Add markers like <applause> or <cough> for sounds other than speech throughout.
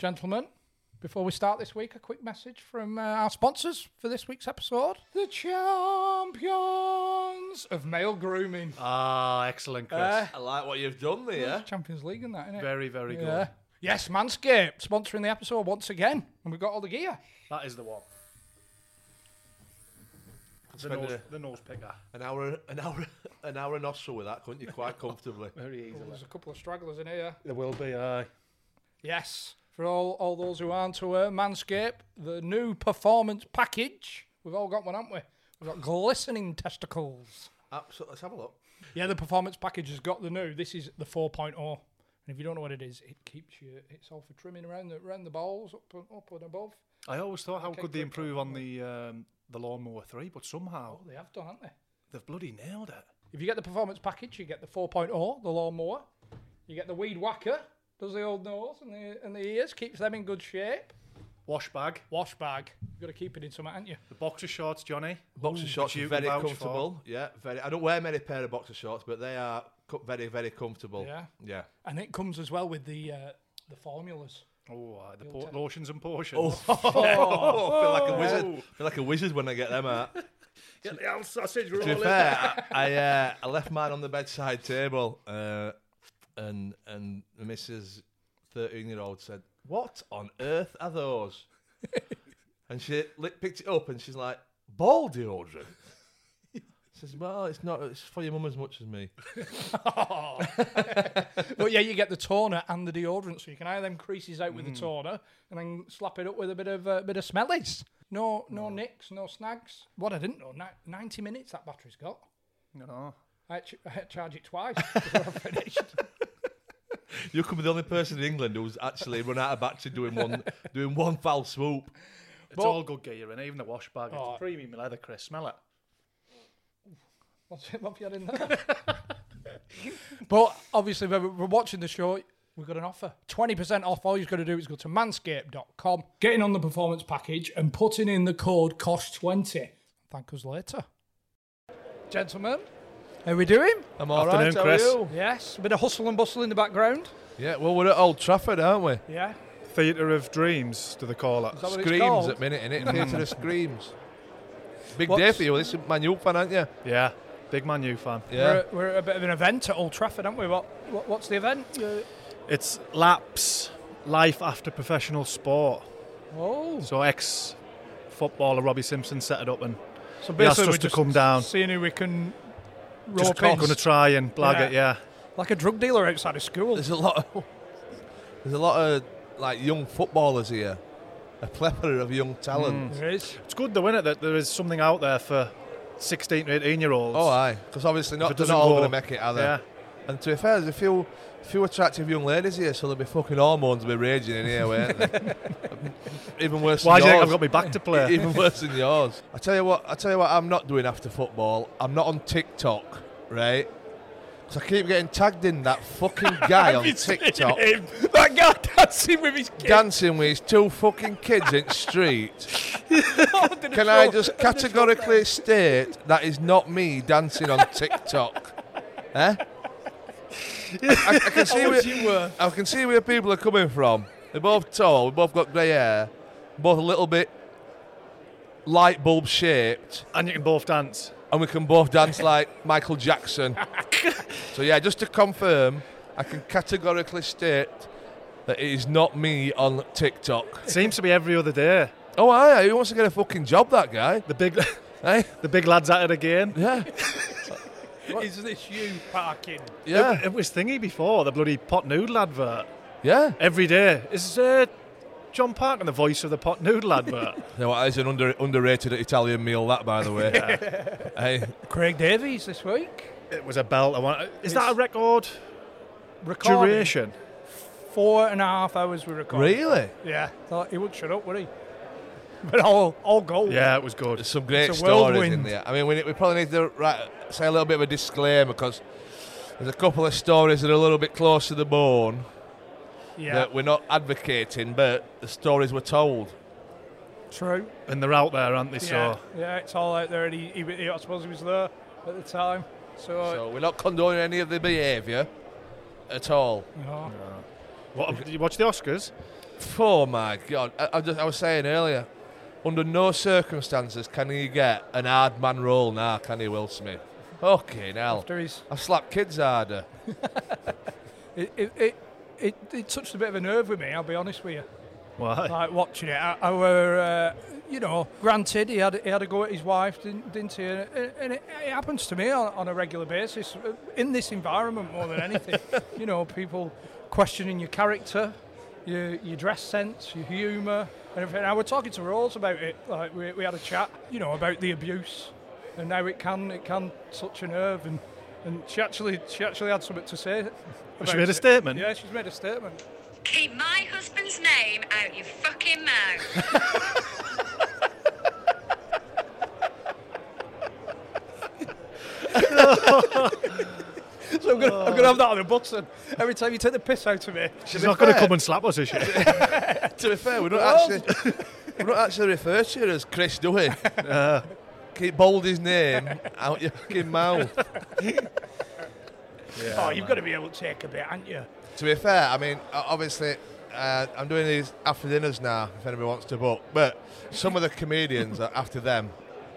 Gentlemen, before we start this week, a quick message from uh, our sponsors for this week's episode the champions of male grooming. Ah, excellent, Chris. Uh, I like what you've done there. Champions League and that, innit? very, very good. Yes, Manscaped sponsoring the episode once again, and we've got all the gear. That is the one. The nose, a- the nose picker. An hour, an hour, <laughs> an hour and nostril with that, couldn't you? Quite comfortably. Very easily. There's a couple of stragglers in here. There will be, aye. Yes, for all, all those who aren't aware, Manscaped, the new performance package. We've all got one, haven't we? We've got glistening testicles. Absolutely. Let's have a look. Yeah, the performance package has got the new. This is the 4.0. And if you don't know what it is, it keeps you. It's all for trimming around the around the balls, up and, up and above. I always thought, how Okay, could they improve on the um, the lawnmower 3, but somehow Oh, they have done, haven't they? they've bloody nailed it. If you get the performance package, you get the 4.0, the lawnmower. You get the weed whacker, does the old nose and the and the ears, keeps them in good shape. Wash bag, Wash bag, you've got to keep it in something, haven't you? the boxer shorts, Johnny. Boxer shorts you are very vouch for. comfortable. Yeah, very. I don't wear many pair of boxer shorts, but they are co- very, very comfortable. Yeah. Yeah. And it comes as well with the uh, the formulas. Oh, aye, the You'll po- take- lotions and potions. <laughs> <laughs> Oh, I feel like a wizard. I feel like a wizard when I get them out. Get the old sausage rolling. to be fair, I <laughs> I, uh, I left mine on the bedside table, uh, and and Mrs. Thirteen year old said, "What on earth are those?" <laughs> and she li- picked it up, and she's like, "Ball deodorant." She <laughs> says, "Well, it's not. It's for your mum as much as me." <laughs> but yeah, you get the toner and the deodorant, so you can iron them creases out with the toner and then slap it up with a bit of uh, bit of smellies. No, no nicks, no snags. What I didn't know, ni- ninety minutes that battery's got. No. I ch- I had to charge it twice before I finished. You could be the only person in England who's actually run out of battery doing one doing one foul swoop. It's But- all good gear, and even the wash bag. Oh. It's premium leather, Chris. Smell it. What's <laughs> it, what have you had in there? <laughs> but obviously, when we're watching the show, we've got an offer 20% off. All you've got to do is go to manscaped.com, getting on the performance package, and putting in the code COST20. Thank us later. Gentlemen, how we doing? I'm all right. Afternoon, how are Chris. you? Yes, a bit of hustle and bustle in the background. Yeah, well, we're at Old Trafford, aren't we? Yeah. Theatre of dreams, do they call it? that what Screams called? at minute, innit? <laughs> Theatre of screams. Big What's- day for you. This is Man U fan, aren't you? Yeah, big Man U fan. We're, Yeah. at, we're at a bit of an event at Old Trafford, aren't we? What, what What's the event? Uh, It's Laps Life After Professional Sport. oh, So ex footballer Robbie Simpson set it up and so he asked us to come down. seeing who we can Just rope going to try and blag Yeah. it, yeah. like a drug dealer outside of school. There's a lot of <laughs> there's a lot of like young footballers here. A plethora of young talent. Mm. There is. It's good though, isn't it, that there is something out there for 16 to 18 year olds. Oh, aye. Because obviously not, it they're doesn't not all go- going to make it, are they? Yeah. And to be fair, there's a few, few attractive young ladies here, so there'll be fucking hormones be raging in here, won't they? <laughs> Even worse Why do you think. I've got my back to play? <laughs> Even worse than yours. <laughs> I tell you what. I tell you what. I'm not doing after football. I'm not on TikTok, right? Because I keep getting tagged in that fucking guy on TikTok That guy dancing with his kids. dancing with his two fucking kids in the street. Under Can I show- just under the show categorically state that is not me dancing on TikTok? eh? I, I can <laughs> see where, you were. I can see where people are coming from. They're both tall. We both got grey hair. Both a little bit light bulb shaped, And you can both dance. and we can both dance <laughs> like Michael Jackson. <laughs> so yeah, just to confirm, I can categorically state that it is not me on TikTok. Seems to be every other day. Oh, aye, who wants to get a fucking job, that guy. The big, Hey, the big lads at it again. yeah, Is this you parking? yeah, It, it was thingy before the bloody pot noodle advert. yeah. Every day is uh, John Parkin the voice of the pot noodle advert. <laughs> You know what, that is an under, underrated Italian meal, that, by the way. <laughs> hey, Craig Davies this week. it was a belt. I want. Is that a record Recording. duration? Four and a half hours we recorded. really? Yeah. Thought he wouldn't shut up, would he? <laughs> But all, all gold. Yeah, it was good. There's some great It's a stories in there. I mean, we, we probably need to right, say a little bit of a disclaimer because there's a couple of stories that are a little bit close to the bone Yeah. that we're not advocating, but the stories were told. True. And they're out there, aren't they? Yeah. So yeah, it's all out there. And he, he, he- I suppose he was there at the time. So, uh, So we're not condoning any of the behaviour at all. you know, what? Did you watch the Oscars? Oh my God! I, I, just, I was saying earlier, under no circumstances can he get an hard man role now, can he, Will Smith? Okay, now after he's, I've slapped kids harder. <laughs> it, it, it, it, it touched a bit of a nerve with me. I'll be honest with you. Why? like watching it. I, I were, uh, you know, granted he had he had to go at his wife, didn't, didn't he? And, and it, it happens to me on, on a regular basis uh, in this environment more than anything. <laughs> you know, people questioning your character, your your dress sense, your humour, and everything. I was talking to Rose about it. Like we, we had a chat, you know, about the abuse and how it can it can touch a nerve and. And she actually, she actually had something to say. She made a it. statement? Yeah, she's made a statement. Keep my husband's name out of your fucking mouth. <laughs> So I'm gonna, I'm gonna have that on a button every time you take the piss out of me. She's not going to come and slap us, is she? <laughs> To be fair, we're not actually <laughs> we're not actually referred to her as Chris, do we? <laughs> Keep bold his name out your fucking mouth. oh, you've got to be able to take a bit, aren't you? To be fair, I mean, obviously, uh, I'm doing these after dinners now. If anybody wants to book, but some of the comedians are after them.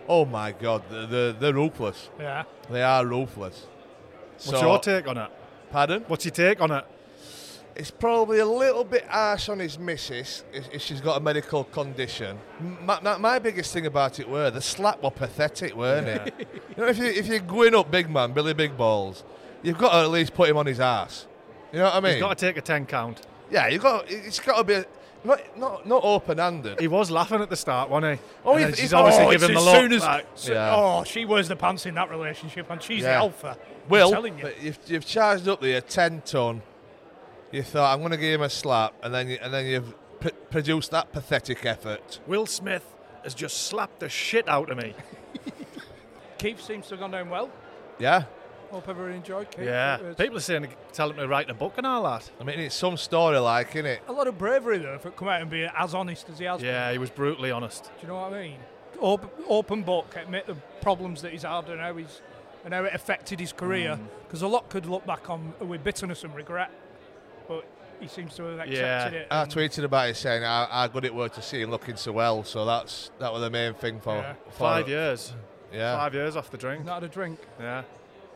Oh my God, they're, they're, they're ruthless. Yeah. They are ruthless. What's your take on it? Pardon? What's your take on it? It's probably a little bit harsh on his missus if, if she's got a medical condition. My, my, biggest thing about it were the slap were pathetic, weren't it? <laughs> you know, if, you, if you're going up big man, Billy Big Balls, you've got to at least put him on his ass. You know what I mean? He's got to take a 10 count. yeah, you've got. It's got to be a, not not not open-handed. He was laughing at the start, wasn't he? Oh, he- she's obviously oh, as the look. soon as, like, so- Yeah. oh, she wears the pants in that relationship, and she's the alpha. Will, I'm telling you. but you've, you've charged up there ten ton. You thought I'm going to give him a slap, and then you, and then you've pr- produced that pathetic effort. Will Smith has just slapped the shit out of me. <laughs> Keith seems to have gone down well. Yeah, Hope everyone enjoyed Keith. Yeah. It People are saying, tell him to write a book and all that. I mean it's some story like, isn't it? A lot of bravery though for come out and be as honest as he has. Yeah, he was brutally honest. Do you know what I mean? Open, open book, admit the problems that he's had and how he's and how it affected his career. Mm. Because a lot could look back on with bitterness and regret, but he seems to have accepted Yeah. it. I tweeted about it saying how, how good it was to see him looking so well. So that's that was the main thing for, Yeah. for Five years. Yeah, Five years off the drink. not had a drink, Yeah.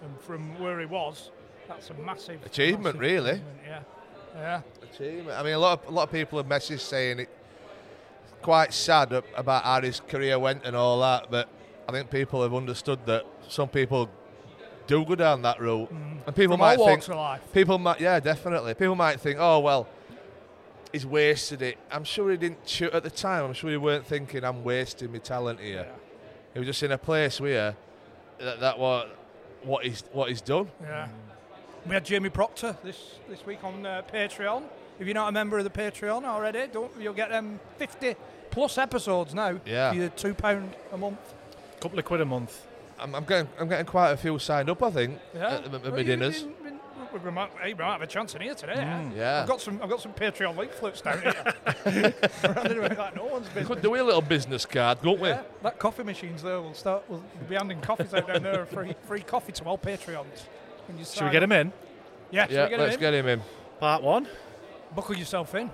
and from where he was, that's a massive Achievement, massive really. achievement, Yeah, yeah. achievement. I mean, a lot of a lot of people have messaged saying it quite sad about how his career went and all that, but I think people have understood that some people do go down that route, and people From might think walks life. people might yeah definitely people might think oh well. He's wasted it. I'm sure he didn't shoot at the time. I'm sure he weren't thinking I'm wasting my talent here. He was just in a place where that, that what what he's what he's done. Yeah. We had Jamie Proctor this this week on uh, Patreon. If you're not a member of the Patreon already, don't you'll get them 50 plus episodes now. Yeah. For two pound a month. couple of quid a month. I'm, I'm getting I'm getting quite a few signed up. I think Yeah. at, the- at Well, my you- dinners. you- you- We we might, hey, we might have a chance in here today. Eh? Mm. yeah. Yeah. I've got some. I've got some Patreon leaflets down here. Running <laughs> around like no one's We business. could do a little business card, couldn't we? Yeah, that coffee machine's there. We'll start. We'll be handing coffees out down there. Free, free coffee to all Patreons. When you Should we get him in? Yeah. Should Yeah, we get let's him in? get him in. Part one. Buckle yourself in.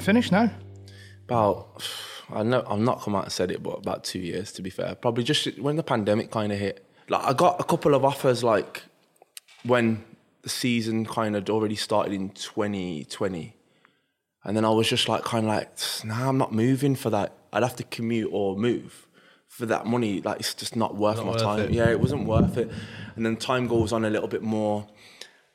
Finished now? about I know I'm not come out and said it, but about two years to be fair. Probably just when the pandemic kind of hit. Like I got a couple of offers like when the season kind of already started in 2020, and then I was just like kind of like, nah, I'm not moving for that. I'd have to commute or move for that money. Like it's just not worth Not my worth time. it. Yeah, it wasn't worth it. And then time goes on a little bit more.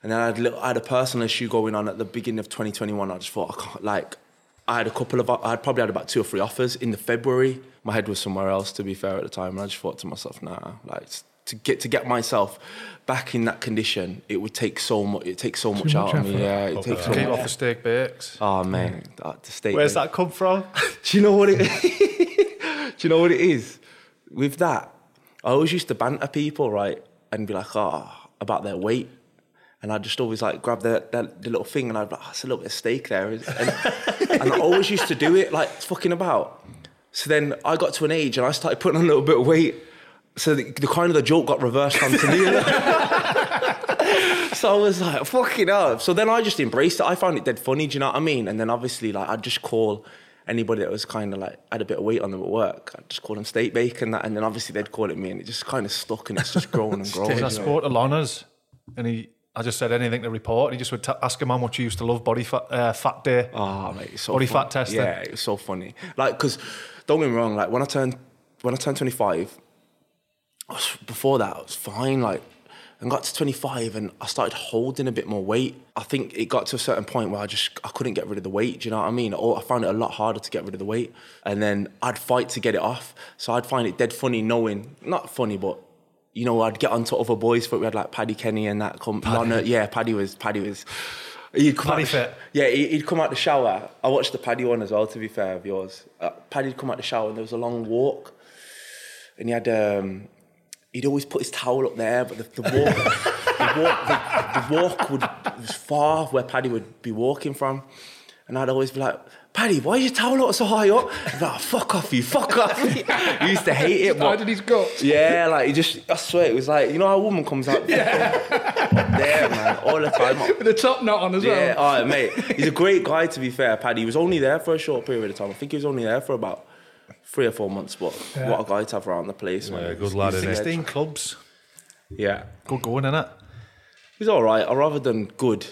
And then I had, a little, I had a personal issue going on at the beginning of 2021. I just thought, I can't, like, I had a couple of, I had probably had about two or three offers in the February. My head was somewhere else, to be fair, at the time. And I just thought to myself, nah, like, to get to get myself back in that condition, it would take so much. It takes so much, much out of me. effort. Yeah, it takes so Keep much. off the steak bakes. Oh man, that, the state. Where's that come from? <laughs> Do you know what it? <laughs> Do you know what it is? With that, I always used to banter people, right, and be like, oh, about their weight. And I just always like grab the, the, the little thing and I'd be like, oh, it's a little bit of steak there. And, <laughs> and I always used to do it like fucking about. So then I got to an age and I started putting on a little bit of weight. So the, the kind of the joke got reversed onto me. <laughs> so I was like, fucking hell. So then I just embraced it. I found it dead funny, do you know what I mean? And then obviously, like, I'd just call anybody that was kind of like, had a bit of weight on them at work, I'd just call them steak bacon, that, and then obviously they'd call it me, and it just kind of stuck and it's just grown and <laughs> grown. Because I you know? spoke and he, I just said anything to report. And he just would t- ask him how much he used to love body fat, uh, fat day. Oh, mate, so Body fun. fat testing. Yeah, it was so funny. Like, because don't get me wrong, like when I turned when I turned 25, before that I was fine. Like, and got to 25, and I started holding a bit more weight. I think it got to a certain point where I just I couldn't get rid of the weight. Do you know what I mean? Or I found it a lot harder to get rid of the weight, and then I'd fight to get it off. So I'd find it dead funny knowing, not funny, but. You know, I'd get on onto other boys, but we had like Paddy Kenny and that. Come, Lana, yeah, Paddy was, Paddy was. He'd come Paddy out, fit. yeah, he- he'd come out the shower. I watched the Paddy one as well, to be fair, of yours. Uh, Paddy'd come out the shower and there was a long walk. And he had, um, he'd always put his towel up there, but the, the walk, <laughs> the walk, the, the walk would, was far where Paddy would be walking from. And I'd always be like, Paddy, why is your towel lot so high up? He'd be like, oh, fuck off you, fuck off. <laughs> he used to hate it, but Hiding his guts. yeah, like he just, I swear, it was like, you know how a woman comes out <laughs> there, man, all the time. <laughs> With the top knot on as Yeah, well. Yeah, all right, mate. He's a great guy, to be fair, Paddy. He was only there for a short period of time. I think he was only there for about three or four months, but what a guy to have around the place, man. Yeah, good lad, he's 16 clubs. Yeah. Good going, innit? He's all right. I'd rather than good,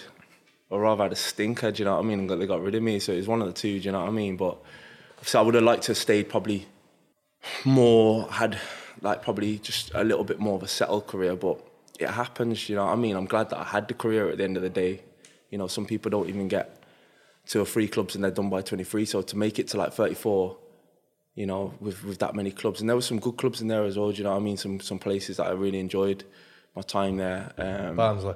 I'd rather had a stinker, do you know what I mean? And got- they got rid of me, so it was one of the two, do you know what I mean? But so I would have liked to have stayed probably more, had like probably just a little bit more of a settled career, but it happens, you know what I mean? I'm glad that I had the career at the end of the day. You know, some people don't even get two or three clubs and they're done by 23, so to make it to like 34, you know, with, with that many clubs. And there were some good clubs in there as well, do you know what I mean? Some some places that I really enjoyed my time there. Um, Barnsley.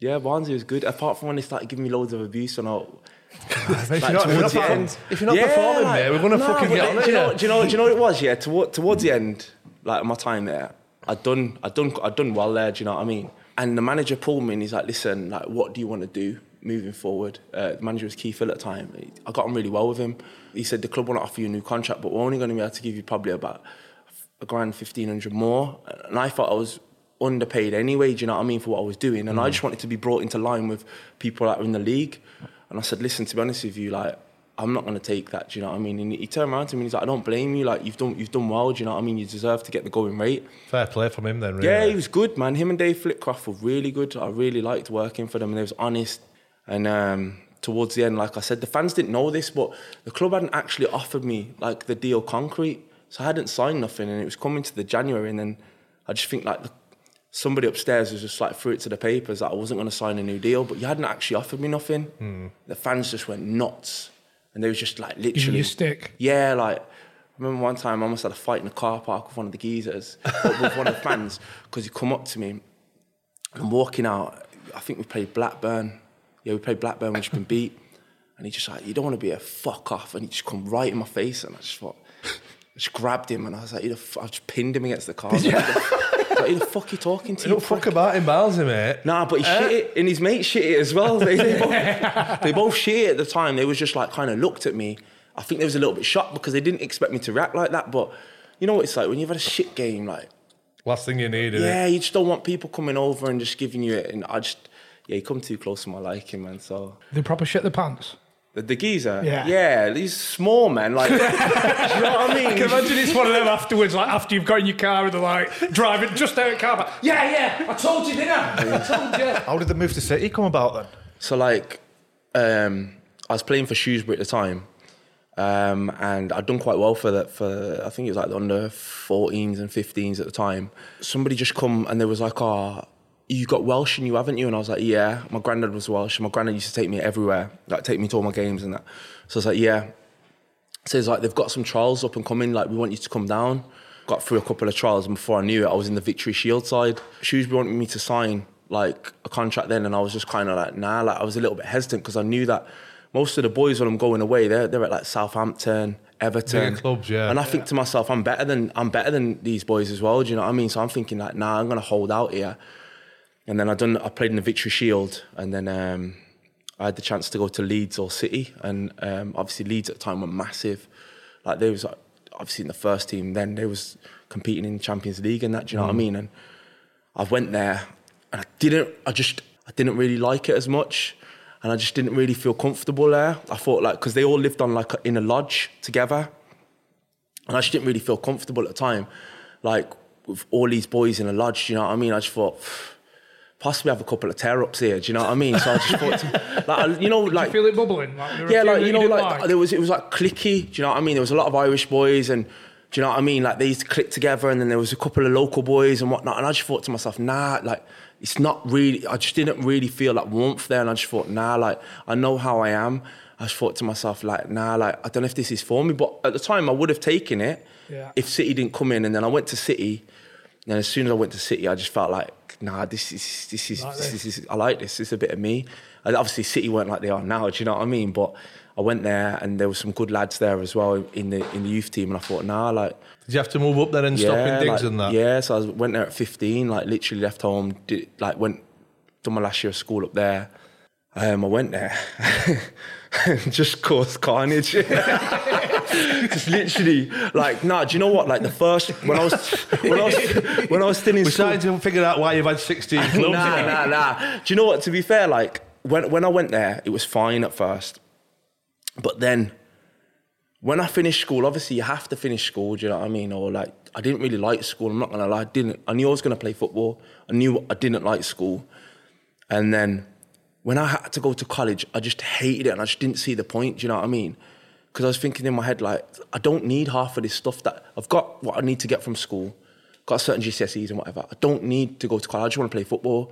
Yeah, Barnsley was good. Apart from when they started giving me loads of abuse and all. If Like, you're not, if you're towards not, the end. if you're not Yeah, performing, like- mate, we're going to No, fucking get on do you know, do you know? Do you know what it was? Yeah, toward, towards the end, like my time there, I'd done, I'd done, I'd done well there. Do you know what I mean? And the manager pulled me and he's like, "Listen, like, what do you want to do moving forward?" Uh, the manager was Keith Hill at the time. I got on really well with him. He said the club want to offer you a new contract, but we're only going to be able to give you probably about a grand fifteen hundred more. And I thought I was underpaid anyway. Do you know what I mean for what I was doing? And I just wanted to be brought into line with people that are in the league. And I said, listen, to be honest with you, like I'm not going to take that. Do you know what I mean? And he turned around to me and he's like, I don't blame you. Like you've done, you've done well. Do you know what I mean? You deserve to get the going rate. Fair play from him then, really. Yeah, he was good, man. Him and Dave Flitcroft were really good. I really liked working for them, and they was honest. And um, towards the end, like I said, the fans didn't know this, but the club hadn't actually offered me like the deal concrete, so I hadn't signed nothing, and it was coming to the January, and then I just think like the, somebody upstairs was just like threw it to the papers that I wasn't going to sign a new deal, but you hadn't actually offered me nothing. The fans just went nuts, and they was just like literally you stick. yeah, like I remember one time I almost had a fight in the car park with one of the geezers, with one of the <laughs> fans, because he come up to me. I'm walking out. I think we played Blackburn. Yeah, we played Blackburn. We just been beat, and he just like, you don't want to be a fuck off, and he just come right in my face, and I just thought, just grabbed him, and I was like, who the f-? I just pinned him against the car. Like, who the fuck are you talking to? You you don't fuck prick?" about him, Barnsley, eh, mate. Nah, but he eh? shit it, and his mate shit it as well. They, they, both, <laughs> they both shit it at the time. They was just like kind of looked at me. I think they was a little bit shocked because they didn't expect me to react like that. But you know what it's like when you've had a shit game, like Last thing you need, is yeah, you just don't want people coming over and just giving you it. And I just yeah, you come too close to my liking, man. So They proper shit the pants. The, the geezer. Yeah. Yeah, he's small, man. Like, <laughs> do you know what I mean? I can imagine it's one of them afterwards, like after you've got in your car and they're like driving just out of car. But, yeah, yeah, I told you, didn't I? I told you. How did the move to City come about then? So like, um, I was playing for Shrewsbury at the time, um, and I'd done quite well for that. For I think it was like the under 14s and 15s at the time. Somebody just come and there was like, "Oh, you got Welsh in you, haven't you?" And I was like, "Yeah." My granddad was Welsh. My granddad used to take me everywhere, like take me to all my games and that. So I was like, "Yeah." So it's like they've got some trials up and coming. Like we want you to come down. Got through a couple of trials, and before I knew it, I was in the Victory Shield side. Shrewsbury wanted me to sign like a contract then, and I was just kind of like, nah. Like I was a little bit hesitant because I knew that most of the boys when I'm going away, they're they're at like Southampton, Everton, Bigger clubs, yeah. And I think to myself, I'm better than I'm better than these boys as well. Do you know what I mean? So I'm thinking like, nah, I'm gonna hold out here. And then I done I played in the Victory Shield, and then um, I had the chance to go to Leeds or City, and um, obviously Leeds at the time were massive. Like they was like, obviously in the first team then they was competing in Champions League and that. Do you know what I mean? And I went there, and I didn't. I just I didn't really like it as much, and I just didn't really feel comfortable there. I thought like because they all lived on like in a lodge together, and I just didn't really feel comfortable at the time, like with all these boys in a lodge. Do you know what I mean? I just thought. Possibly have a couple of tear ups here. Do you know what I mean? So I just thought, to, <laughs> like, you know, like Feel it bubbling? Like, there were a yeah, like you know, didn't like, there was it was like clicky. Do you know what I mean? There was a lot of Irish boys, and do you know what I mean? Like they used to click together, and then there was a couple of local boys and whatnot. And I just thought to myself, nah, like it's not really. I just didn't really feel that warmth there, and I just thought, nah, like I know how I am. I just thought to myself, like, nah, like I don't know if this is for me. But at the time, I would have taken it Yeah. if City didn't come in, and then I went to City. And as soon as I went to City, I just felt like, nah, this is this is Like this, this. is I like this. This is a bit of me. And obviously, City weren't like they are now. Do you know what I mean? But I went there, and there were some good lads there as well in the in the youth team. And I thought, nah, like Did you have to move up there and stop in yeah, digs like, and that? yeah. So I went there at 15, like literally left home, did, like went done my last year of school up there. Um, I went there, <laughs> just caused carnage. <laughs> just literally, like, nah. Do you know what? Like the first when I was when I was when I was still in We're school. starting to figure out why you've had 16 <laughs> clubs. Nah, nah, nah. Do you know what? To be fair, like when when I went there, it was fine at first, but then when I finished school, obviously you have to finish school. Do you know what I mean? Or like I didn't really like school. I'm not gonna lie. I didn't. I knew I was gonna play football. I knew I didn't like school, and then when I had to go to college, I just hated it, and I just didn't see the point. Do you know what I mean? Because I was thinking in my head like I don't need half of this stuff that I've got. What I need to get from school, got certain GCSEs and whatever. I don't need to go to college. I just want to play football.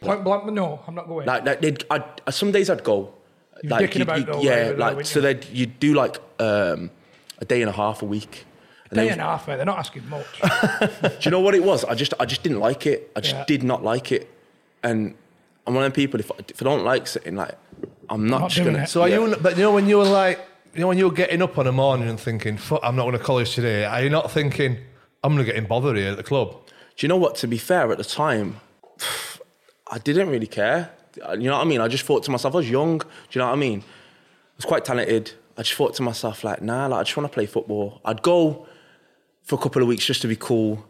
Point blank, no, I'm not going. Like, like they'd, I'd, some days I'd go. You're like, dicking about though, yeah, like, like like, so when that you would do like um, a day and a half a week. And Day then- and a half, mate. They're not asking much. <laughs> do you know what it was? I just I just didn't like it. I just Yeah. did not like it, and I'm one of them people. If I, if I don't like something, like I'm not, Not just doing gonna. it. So are yeah. you? But you know when you were like, you know when you're getting up on a morning and thinking, "Fuck, I'm not going to college today." Are you not thinking, "I'm going to get in bother here at the club"? Do you know what? To be fair, at the time, <sighs> I didn't really care. You know what I mean? I just thought to myself, I was young. Do you know what I mean? I was quite talented. I just thought to myself, like, nah, like, I just want to play football. I'd go for a couple of weeks just to be cool,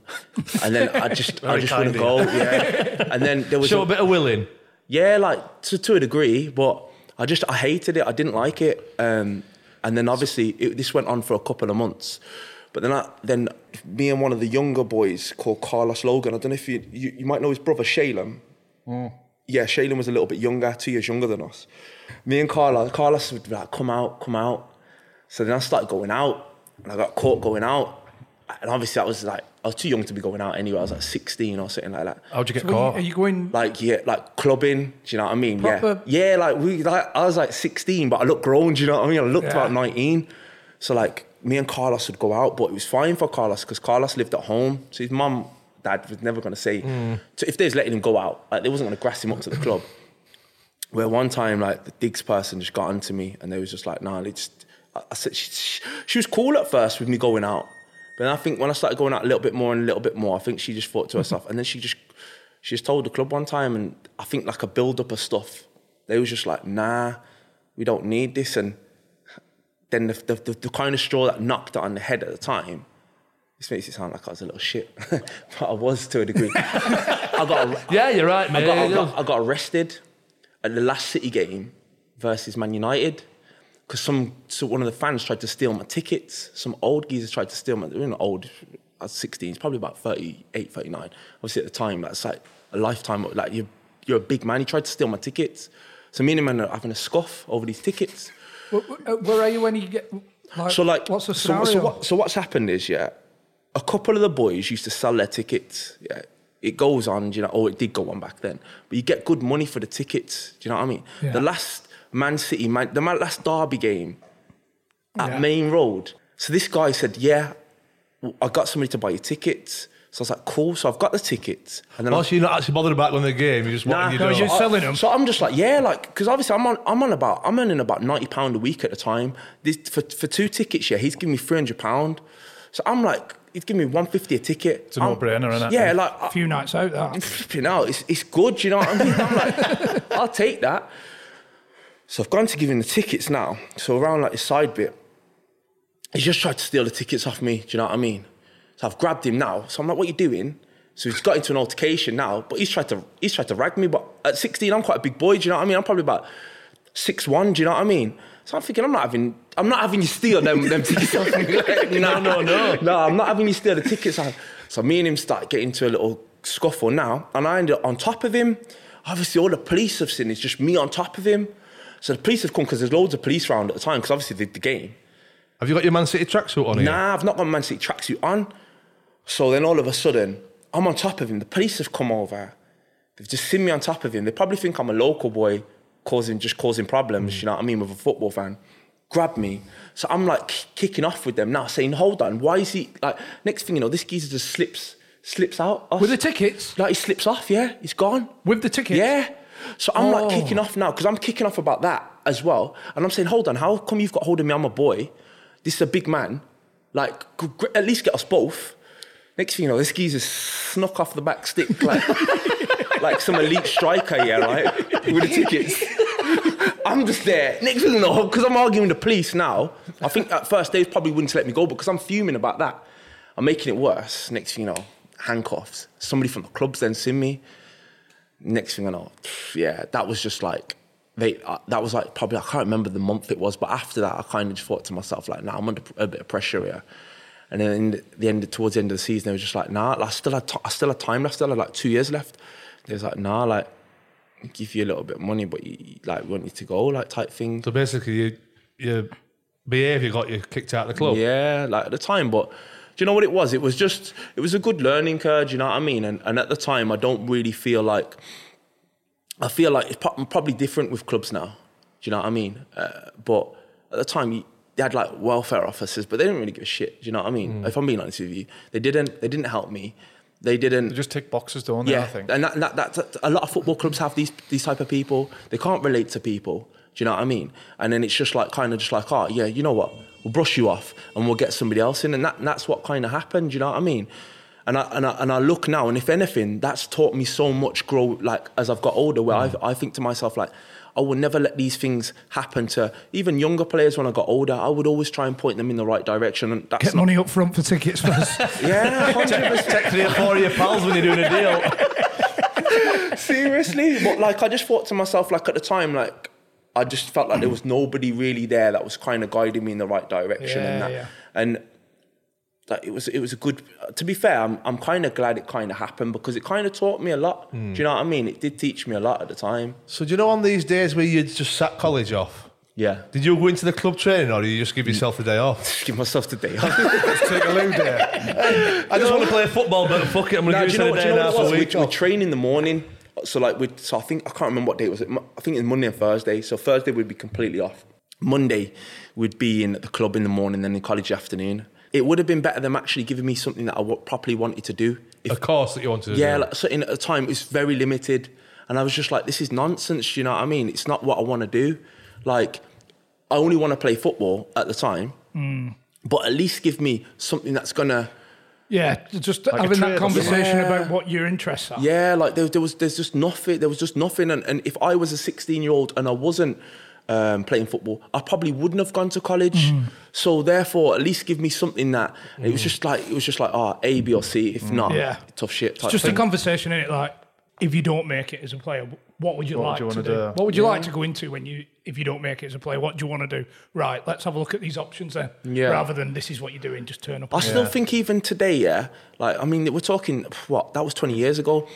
and then I just, <laughs> I just wouldn't go. Yeah, and then there <laughs> was Show a- a bit of willing. yeah, like to, to a degree, but I just I hated it. I didn't like it. Um, and then obviously it, this went on for a couple of months. But then I, then me and one of the younger boys called Carlos Logan. I don't know if you you, you might know his brother Shaleum. Mm. Yeah, Shaleum was a little bit younger, two years younger than us. Me and Carlos, Carlos would be like, "Come out, come out." So then I started going out, and I got caught going out. And obviously, I was like, I was too young to be going out anyway. I was like 16 or something like that How'd you get So when you- caught? are you going? like yeah, like clubbing. Do you know what I mean? Proper- Yeah, yeah. Like we, like I was like 16, but I looked grown. Do you know what I mean? I looked Yeah. about 19. So like me and Carlos would go out, but it was fine for Carlos because Carlos lived at home. So his mum, dad was never going to say. Mm. So if they was letting him go out, like they wasn't going to grass him up to the club. Where one time, like the digs person just got onto me, and they was just like, "Nah, they just." I I said she, she, she was cool at first with me going out, but I think when I started going out a little bit more and a little bit more, I think she just thought to herself, and then she just she just told the club one time, and I think like a build up of stuff. They was just like, "Nah, we don't need this," and then the, the, the, the kind of straw that knocked it on the head at the time. This makes it sound like I was a little shit, <laughs> but I was to a degree. <laughs> I got Yeah, you're right, I got, I, got, I got arrested at the last City game versus Man United. Because some so one of the fans tried to steal my tickets. Some old geezers tried to steal my. You know, old. I was 16. It's probably about 38, 39. Obviously, at the time, that's like a lifetime. Like you're you're a big man. He tried to steal my tickets. So me and him are having a scoff over these tickets. Where, uh, where- are you when you get? Like, So like, what's the so, scenario? so, what, so what's happened is, yeah, a couple of the boys used to sell their tickets. Yeah, it goes on, you know, oh, it did go on back then, but you get good money for the tickets. Do you know what I mean? Yeah. The last Man City, man, the man, last Derby game at Yeah. Maine Road. So this guy said, yeah, I got somebody to buy your tickets. So I was like, cool. So I've got the tickets, and then oh, I- Whilst you're not actually bothered about winning the game, You're just Nah, you you just- selling 'em? So I'm just like, yeah, like, because obviously I'm on, I'm on about, I'm earning about ninety pound a week at the time. This for for two tickets, yeah, he's giving me three hundred pound. So I'm like, he's giving me one fifty a ticket. It's a no-brainer, isn't it? Yeah, like, a few nights out. That. <laughs> Flipping out. It's, it's good, you know what I mean? I'm like, <laughs> I'll take that. So I've gone to give him the tickets now. So around like his side bit, he's just tried to steal the tickets off me. Do you know what I mean? So I've grabbed him now. So I'm like, what are you doing? So he's got into an altercation now, but he's tried to he's tried to rag me. But at 16, I'm quite a big boy. Do you know what I mean? I'm probably about six one. Do you know what I mean? So I'm thinking, I'm not having, I'm not having you steal them, them <laughs> tickets off me. <laughs> Like, no, no, no, no. I'm not having you steal the tickets. off. So me and him start getting into a little scuffle now, and I ended up on top of him. Obviously, all the police have seen it's just me on top of him. So the police have come because there's loads of police around at the time because obviously they did the game. Have you got your Man City tracksuit on here? Nah, I've not got my Man City tracksuit on. So then all of a sudden, I'm on top of him. The police have come over. They've just seen me on top of him. They probably think I'm a local boy causing just causing problems, mm. you know what I mean, with a football fan. Grab me. So I'm like kicking off with them now, saying, hold on, why is he like next thing you know, this geezer just slips slips out. us. With the tickets? Like he slips off, yeah. He's gone. With the tickets? Yeah. So I'm like Oh. kicking off now because I'm kicking off about that as well. And I'm saying, hold on, how come you've got hold of me? I'm a boy. This is a big man. Like, at least get us both. Next thing you know, this geezer snuck off the back stick like, <laughs> like some elite striker, yeah, right? With the tickets. I'm just there. Next thing you know, because I'm arguing with the police now, I think at first they probably wouldn't let me go because I'm fuming about that. I'm making it worse. Next thing you know, handcuffs. Somebody from the club's then seen me next thing I know, yeah, that was just like they. Uh, that was like probably I can't remember the month it was, but after that, I kind of just thought to myself like, nah, I'm under a bit of pressure here. And then in the end, towards the end of the season, they were just like, nah, I still had, t- I still had time left. Still had like two years left. They was like, nah, like, give you a little bit of money, but you, like, want you to go, like, type thing. So basically, you, your behaviour got you kicked out of the club. Yeah, like at the time, but you know what it was? It was just, it was a good learning curve. do You know what I mean? And and at the time, I don't really feel like, I feel like it's probably different with clubs now. Do you know what I mean? Uh, but at the time, you, they had like welfare officers, but they didn't really give a shit. Do you know what I mean? If I'm being honest with you, they didn't. They didn't help me. They didn't. They just tick boxes, don't they? I Yeah, think. and that, that, that, that- a lot of football clubs have these these type of people. They can't relate to people. Do you know what I mean? And then it's just like kind of just like, oh yeah, you know what? We'll brush you off and we'll get somebody else in, and that and that's what kind of happened. You know what I mean? And I, and I and I look now, and if anything, that's taught me so much grow. Like as I've got older, where mm. I I think to myself like. I will never let these things happen to even younger players when I got older. I would always try and point them in the right direction. And that's Get not, money up front for tickets first. <laughs> yeah, 100%. Take three or four of your pals when you're doing a deal. <laughs> Seriously, but like I just thought to myself, like at the time, like I just felt like there was nobody really there that was kind of guiding me in the right direction, Yeah, and that, yeah. and that it was it was a good. To be fair, I'm I'm kind of glad it kind of happened because it kind of taught me a lot. Do hmm. you know what I mean? It did teach me a lot at the time. So do you know on these days where you just sat college off? Yeah, Did you go into the club training or did you just give yourself a day off? just <laughs> give myself the day <laughs> off. Take a loo day. <laughs> I just want to play football, but fuck it, I'm going to give you know you what? a Do day you and know a half a was? We, week we train in the morning. So like we so I think I can't remember what day it was. I think it's Monday and Thursday. So Thursday we'd be completely off. Monday we'd be in at the club in the morning, then in college afternoon. It would have been better them actually giving me something that I w- properly wanted to do. If, A course that you wanted to yeah, do. like, so in, at the time it was very limited, and I was just like, this is nonsense. You know what I mean? It's not what I want to do. Like I only want to play football at the time, hmm. but at least give me something that's gonna. Yeah, just a having that conversation something. about what your interests are. Yeah, like there, there was, there's just nothing. There was just nothing. And, and if I was a 16 year old and I wasn't um, playing football, I probably wouldn't have gone to college. Mm. So therefore, at least give me something that it was just like it was just like ah A, B, or C. If not, Yeah. tough shit. Type It's just a thing. conversation in it, like if you don't make it as a player, what would you What would like you to do? do? What would you like to go into when you if you don't make it as a player? What do you want to do? Right, let's have a look at these options then. Yeah. Rather than this is what you're doing, just turn up. I and- still think even today, yeah, like I mean, we're talking what that was twenty years ago.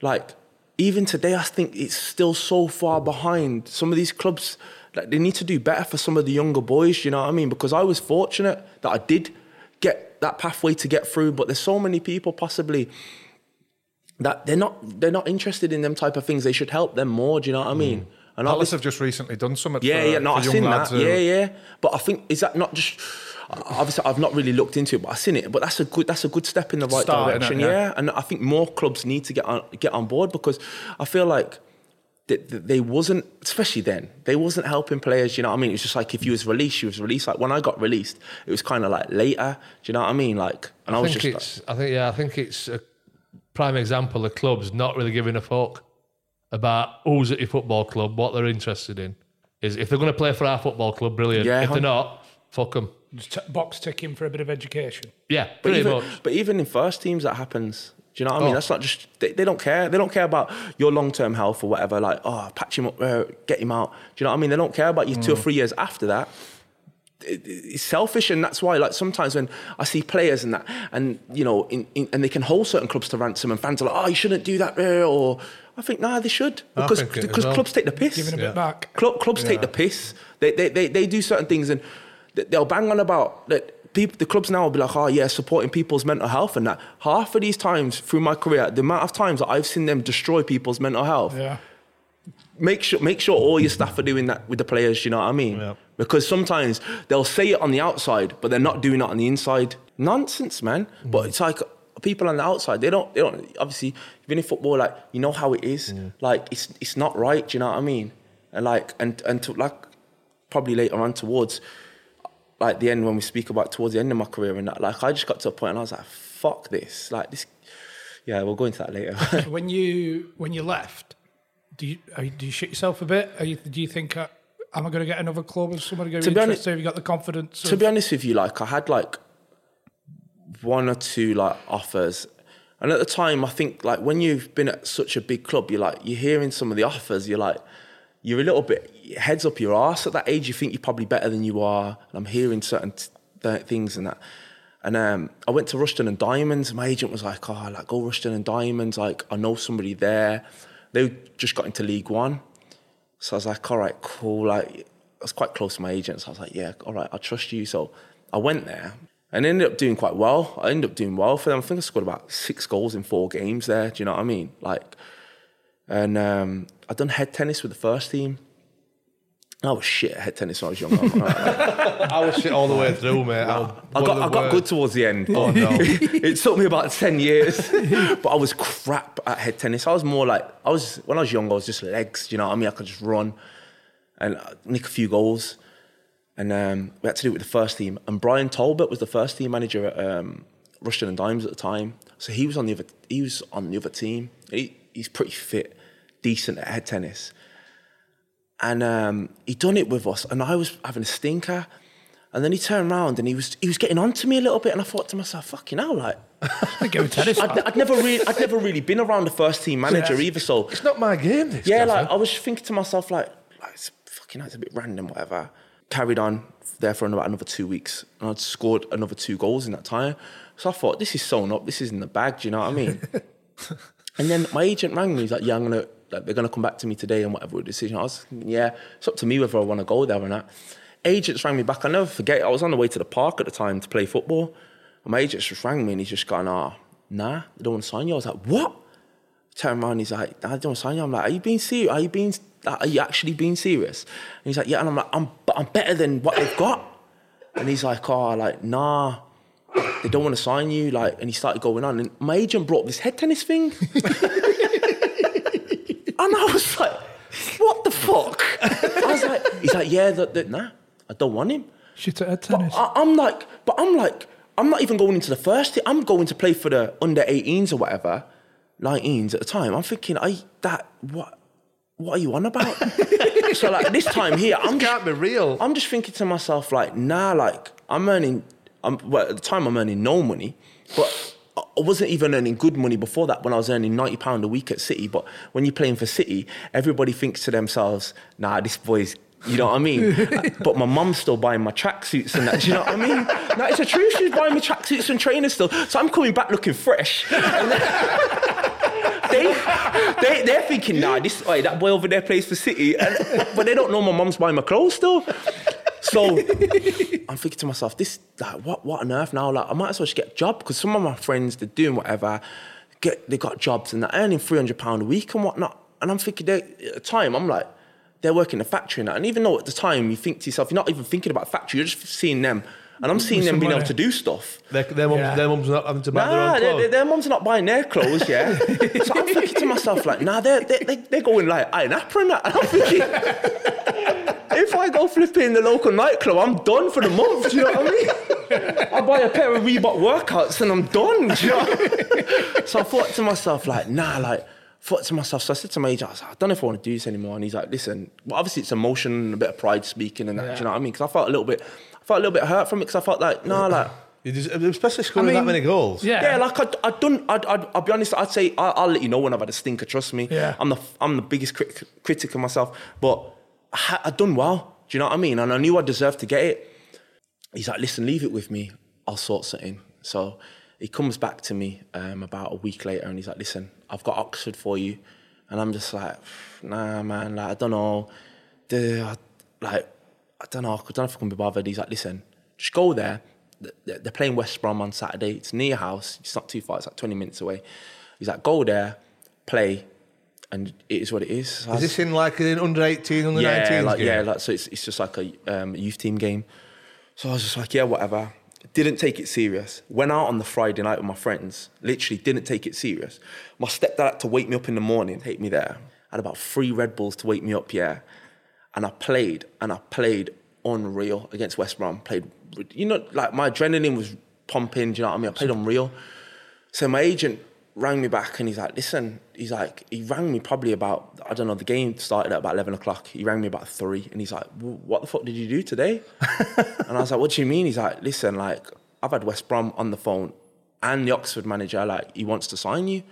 Like even today, I think it's still so far behind. Some of these clubs, like they need to do better for some of the younger boys. You know what I mean? Because I was fortunate that I did get that pathway to get through, but there's so many people possibly that they're not they're not interested in them type of things. They should help them more. Do you know what I mean? Mm. And Palace have just recently done something. yeah, for, yeah, no, I've seen that. who- uh, Yeah, yeah. But I think is that not just obviously I've not really looked into it, but I've seen it. But that's a good that's a good step in the right direction. Yeah. Yeah. and I think more clubs need to get on get on board because I feel like. They, they wasn't, especially then, they wasn't helping players. You know what I mean? It was just like if you was released, you was released. Like when I got released, it was kind of like later. Do you know what I mean? Like, and I, I was think just it's. I think yeah. I think it's a prime example of clubs not really giving a fuck about who's at your football club, what they're interested in. Is if they're going to play for our football club, brilliant. Yeah, if they're not, fuck them. T- box ticking for a bit of education. Yeah, But pretty even, much. but even in first teams, that happens. Do you know what I mean? Oh. That's not just they, they don't care. They don't care about your long term health or whatever. Like, oh, patch him up, uh, get him out. Do you know what I mean? They don't care about you two or three years after that. It- It's selfish, and that's why, like, sometimes when I see players and that, and you know, in, in, and they can hold certain clubs to ransom, and fans are like, "Oh, you shouldn't do that," uh, or I think, nah, they should because think it as because well. clubs take the piss. Giving a bit back. Club, clubs take the piss. They, they, they, they do certain things and they'll bang on about that. People, the clubs now will be like, oh yeah, supporting people's mental health and that. Half of these times through my career, the amount of times that I've seen them destroy people's mental health. Yeah. Make sure make sure all your staff are doing that with the players. You know what I mean? Yeah. Because sometimes they'll say it on the outside, but they're not doing it on the inside. Nonsense, man. But it's like people on the outside, they don't. They don't. Obviously, you've been in football, like you know how it is. Like it's it's not right. Do you know what I mean? And like and and to like probably later on towards like the end when we speak about towards the end of my career and that, like I just got to a point and I was like, fuck this. Like this. Yeah, we'll go into that later. <laughs> when you when you left, do you are you, do you shit yourself a bit? Are you, do you think, uh, am I going to get another club? Is somebody going to be be honest- interested? Have you got the confidence? to of- be honest with you, like I had like one or two like offers. And at the time, I think like when you've been at such a big club, you're like you're hearing some of the offers. You're like you're a little bit heads up your ass at that age. You think you're probably better than you are. And I'm hearing certain th- things and that. And um, I went to Rushden and Diamonds. My agent was like, "Oh, like go Rushden and Diamonds. Like I know somebody there. They just got into League One." So I was like, all right, cool. Like, I was quite close to my agent. So I was like, yeah, all right, I trust you. So I went there and ended up doing quite well. I ended up doing well for them. I think I scored about six goals in four games there. Do you know what I mean? Like, and um, I'd done head tennis with the first team. I was shit at head tennis when I was young. I'm not gonna lie. I was shit all the way through, mate. I, I got, I got good towards the end. Oh, no. <laughs> it took me about 10 years, but I was crap at head tennis. I was more like, I was, when I was young, I was just legs, you know what I mean? I could just run and uh, nick a few goals. And um, we had to do it with the first team. And Brian Talbot was the first team manager at um, Rushden and Dimes at the time. So he was on the other, he was on the other team. He, he's pretty fit, decent at head tennis. And um, he done it with us, and I was having a stinker. And then he turned around and he was he was getting on to me a little bit, and I thought to myself, "Fucking hell!" Like. <laughs> I'd, I'd never really I'd never really been around the first team manager either. So It's not my game. This yeah, like I was thinking to myself, like, like it's fucking it's a bit random, whatever. Carried on there for about another two weeks, and I'd scored another two goals in that time. So I thought, this is sewn up, this is in the bag. Do you know what I mean? <laughs> and then my agent rang me. He's like, yeah, I'm gonna, they're gonna come back to me today and whatever decision. I was, yeah, it's up to me whether I want to go there or not. Agents rang me back. I never forget. I was on the way to the park at the time to play football, and my agent just rang me and he's just gone, ah, nah, they don't want to sign you. I was like, what? turn around, he's like, I don't sign you. I'm like, are you being serious? Are you being, are you actually being serious? And he's like, yeah. And I'm like, I'm, I'm better than what they've got. And he's like, oh, like, nah, they don't want to sign you. Like, and he started going on. And my agent brought up this head tennis thing. <laughs> and I was like, what the fuck? I was like, he's like, yeah, that, that, nah, I don't want him. Shit at head tennis. I, I'm like, but I'm like, I'm not even going into the first team. I'm going to play for the under 18s or whatever, 19s at the time. I'm thinking, I that what what are you on about? <laughs> so like this time here, I'm Can't be real. I'm just thinking to myself, like, nah, like I'm earning, I'm well at the time I'm earning no money, but I wasn't even earning good money before that when I was earning ninety pound a week at City. But when you're playing for City, everybody thinks to themselves, "Nah, this boy's." You know what I mean? <laughs> but my mum's still buying my tracksuits and that. Do you know what I mean? No, it's a truth. She's buying me tracksuits and trainers still. So I'm coming back looking fresh. <laughs> They, they, they're thinking, nah, this, oi, that boy over there plays for City. And, but they don't know my mum's buying my clothes still. So <laughs> I'm thinking to myself, this, like, what, what on earth now? Like, I might as well just get a job because some of my friends, they're doing whatever, get, they got jobs and they're earning £300 a week and whatnot. And I'm thinking, they, at the time, I'm like, they're working in a factory now. And even though at the time you think to yourself, you're not even thinking about factory, you're just seeing them. And I'm seeing them being able to do stuff. Their, their, mums, Yeah. their mums not having to buy their own their, clothes. their, their mum's not buying their clothes, yeah. <laughs> so I'm thinking to myself, like, nah, they're, they, they, they're going like, I napper and that. And I'm thinking, if I go flipping in the local nightclub, I'm done for the month. Do you know what I mean? I buy a pair of Reebok workouts and I'm done. Do you know? so I thought to myself, like, nah, like, thought to myself, so I said to my agent, I, was like, I don't know if I want to do this anymore. And he's like, listen, well, obviously it's emotion and a bit of pride speaking and that, do you know what I mean? Because I felt a little bit, I felt a little bit hurt from it because I felt like, nah, like, <clears throat> You just, especially scoring I that many goals. Yeah. yeah, like I'd, I'd done. I'd, I'd, I'll be honest. I'd say I, I'll let you know when I've had a stinker. Trust me. Yeah. I'm the I'm the biggest crit- critic of myself, but I, ha- I'd done well. Do you know what I mean? And I knew I deserved to get it. He's like, listen, leave it with me. I'll sort something. So he comes back to me um, about a week later, and he's like, listen, I've got Oxford for you, and I'm just like, nah, man. Like I don't know. I- like I don't know. I don't know if I can be bothered. He's like, listen, just go there. They're playing West Brom on Saturday. It's near your house. It's not too far. It's like 20 minutes away. He's like, go there, play, and it is what it is. Is this in like an under 18, under yeah, 19? like game? yeah, like so it's, it's just like a um, youth team game. So I was just like, yeah, whatever. Didn't take it serious. Went out on the Friday night with my friends. Literally didn't take it serious. My stepdad had to wake me up in the morning, take me there. I had about three Red Bulls to wake me up, yeah. And I played, and I played unreal against West Brom. Played, you know, like my adrenaline was pumping. Do you know what I mean? I played unreal. So my agent rang me back and he's like, listen, he's like, he rang me probably about, I don't know, the game started at about 11 o'clock. He rang me about three and he's like, what the fuck did you do today? <laughs> and I was like, what do you mean? He's like, listen, like, I've had West Brom on the phone and the Oxford manager, like, he wants to sign you.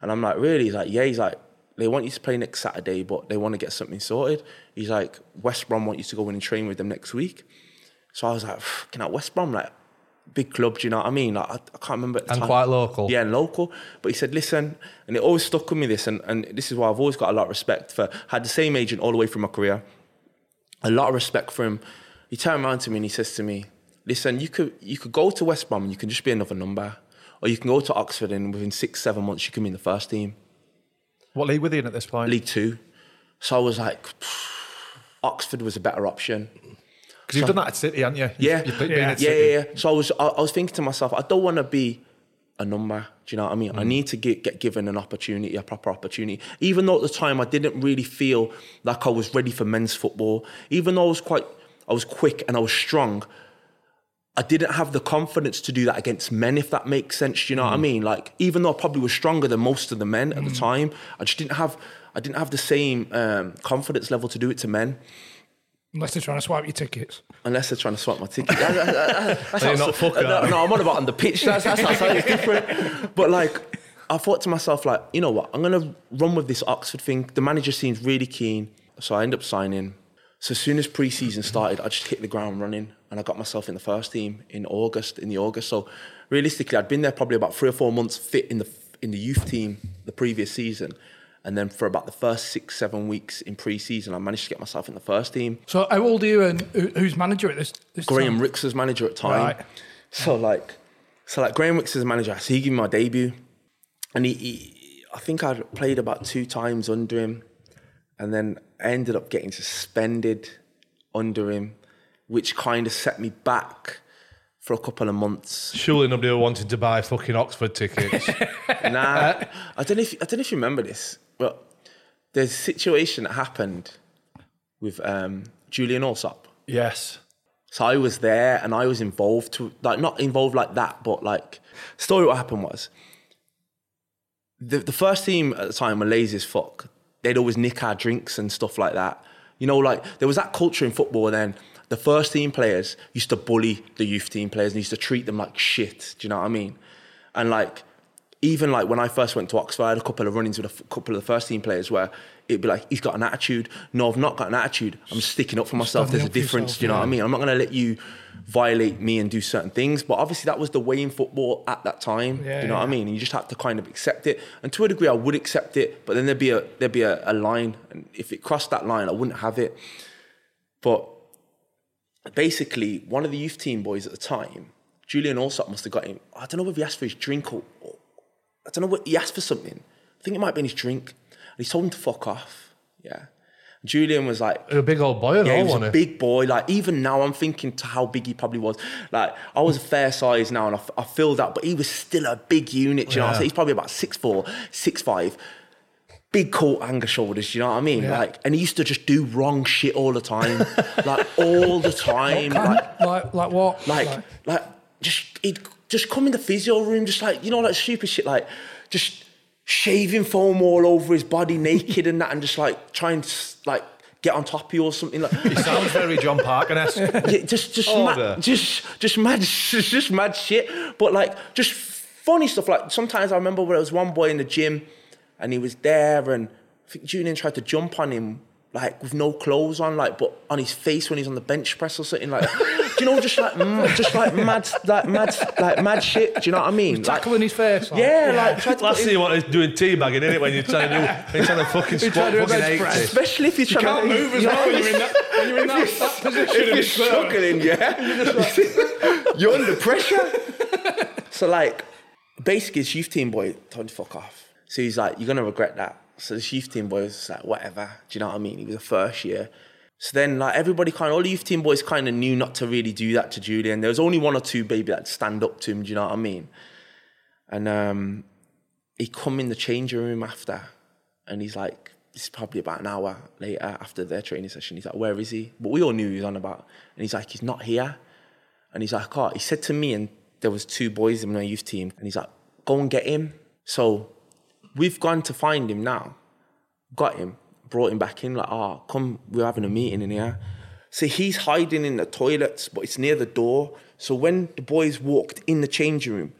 And I'm like, really? He's like, yeah. He's like, they want you to play next Saturday, but they want to get something sorted. He's like, West Brom want you to go in and train with them next week. So I was like, can I West Brom, like, big club, do you know what I mean? Like, I, I can't remember And time. quite local. Yeah, and local. But he said, listen, and it always stuck with me this, and, and this is why I've always got a lot of respect for, had the same agent all the way through my career. A lot of respect for him. He turned around to me and he says to me, listen, you could, you could go to West Brom and you can just be another number. Or you can go to Oxford and within six, seven months you can be in the first team. What league were they in at this point? League Two. So I was like, Oxford was a better option. Because you've done that at City, haven't you? Yeah, You've been Yeah. at yeah, City. yeah, yeah. So I was, I, I was thinking to myself, I don't want to be a number. Do you know what I mean? I mm. need to get, get given an opportunity, a proper opportunity. Even though at the time I didn't really feel like I was ready for men's football. Even though I was quite, I was quick and I was strong. I didn't have the confidence to do that against men, if that makes sense. Do you know what I mm. mean? Like, even though I probably was stronger than most of the men at the mm. time, I just didn't have, I didn't have the same um, confidence level to do it to men. Unless they're trying to swipe your tickets. Unless they're trying to swap my ticket. <laughs> That's not fucking no, no, I'm on about on the pitch. That's, that's how it's <laughs> different. But like, I thought to myself, like, you know what? I'm gonna run with this Oxford thing. The manager seems really keen, so I end up signing. So as soon as pre-season started, I just hit the ground running, and I got myself in the first team in August. In the August, so realistically, I'd been there probably about three or four months fit in the in the youth team the previous season. And then for about the first six, seven weeks in pre-season, I managed to get myself in the first team. So how old are you and who's manager at this? this Graham time? Rix was manager at the time. Right. So like, so like Graham Rix is manager. So he gave me my debut, and he, he, I think I played about two times under him, and then I ended up getting suspended under him, which kind of set me back for a couple of months. Surely nobody wanted to buy fucking Oxford tickets. <laughs> Nah, I don't know if I don't know if you remember this, but there's a situation that happened with um, Julian Alsop. Yes. So I was there and I was involved to like not involved like that, but like story what happened was the the first team at the time were lazy as fuck. They'd always nick our drinks and stuff like that. You know, like there was that culture in football then. The first team players used to bully the youth team players and used to treat them like shit. Do you know what I mean? And like, even like when I first went to Oxford, I had a couple of run-ins with a f- couple of the first team players where it'd be like, he's got an attitude. No, I've not got an attitude. I'm sticking up for myself. There's a difference. yourself, do you know yeah. what I mean? I'm not going to let you violate me and do certain things. But obviously, that was the way in football at that time. Yeah, do you know what I mean? And you just have to kind of accept it. And to a degree, I would accept it, but then there'd be a there'd be a, a line, and if it crossed that line, I wouldn't have it. But basically, one of the youth team boys at the time, Julian Alsop, must have got him. I don't know if he asked for his drink or, or I don't know what he asked for something. I think it might have been his drink. And he told him to fuck off. Yeah. Julian was like, A big old boy yeah, all, he was a he? big boy. Like even now, I'm thinking to how big he probably was. Like I was a fair size now, and I feel that, but he was still a big unit. You know, what I'm Yeah. saying? he's probably about six four, six five, big coat hanger shoulders. do You know what I mean? Like, and he used to just do wrong shit all the time, <laughs> like all the time. Like, like, like what? like, like, just he'd just come in the physio room, just like you know, like stupid shit, like just shaving foam all over his body, <laughs> naked and that, and just like trying to like get on top of you or something like. He sounds very John Parker-esque. <laughs> Yeah, just just Order. mad, just just mad just mad shit. But like just funny stuff. Like sometimes I remember when there was one boy in the gym and he was there and I think Julian tried to jump on him like with no clothes on, like but on his face when he's on the bench press or something like <laughs> do you know just like mm, just like mad like mad like mad shit. Do you know what I mean? Like, tackling his face. Like, yeah, like tried to Last put thing him- you want is doing teabagging, innit? When you're trying to do, when you're trying to fucking <laughs> trying squat to do a fucking bench 80. press. Especially if you're trying can't to move as you <laughs> know well what when I you're in mean? that, when you're in that, that position. if and you're it's there. struggling, yeah, you're under pressure. so like, basically, his youth team boy told him to fuck off. So he's like, "You're gonna regret that." So the youth team boy was like, "Whatever." Do you know what I mean? He was a first year. So then, like everybody, kind of all the youth team boys kind of knew not to really do that to Julian. There was only one or two baby that stand up to him. Do you know what I mean? And um, he come in the changing room after, and he's like, this is probably about an hour later after their training session. He's like, where is he? But we all knew he was on about. And he's like, he's not here. And he's like, oh, he said to me, and there was two boys in my youth team, and he's like, go and get him. So we've gone to find him now, got him, brought him back in, like, oh, come, we're having a meeting in here. So he's hiding in the toilets, but it's near the door. So when the boys walked in the changing room,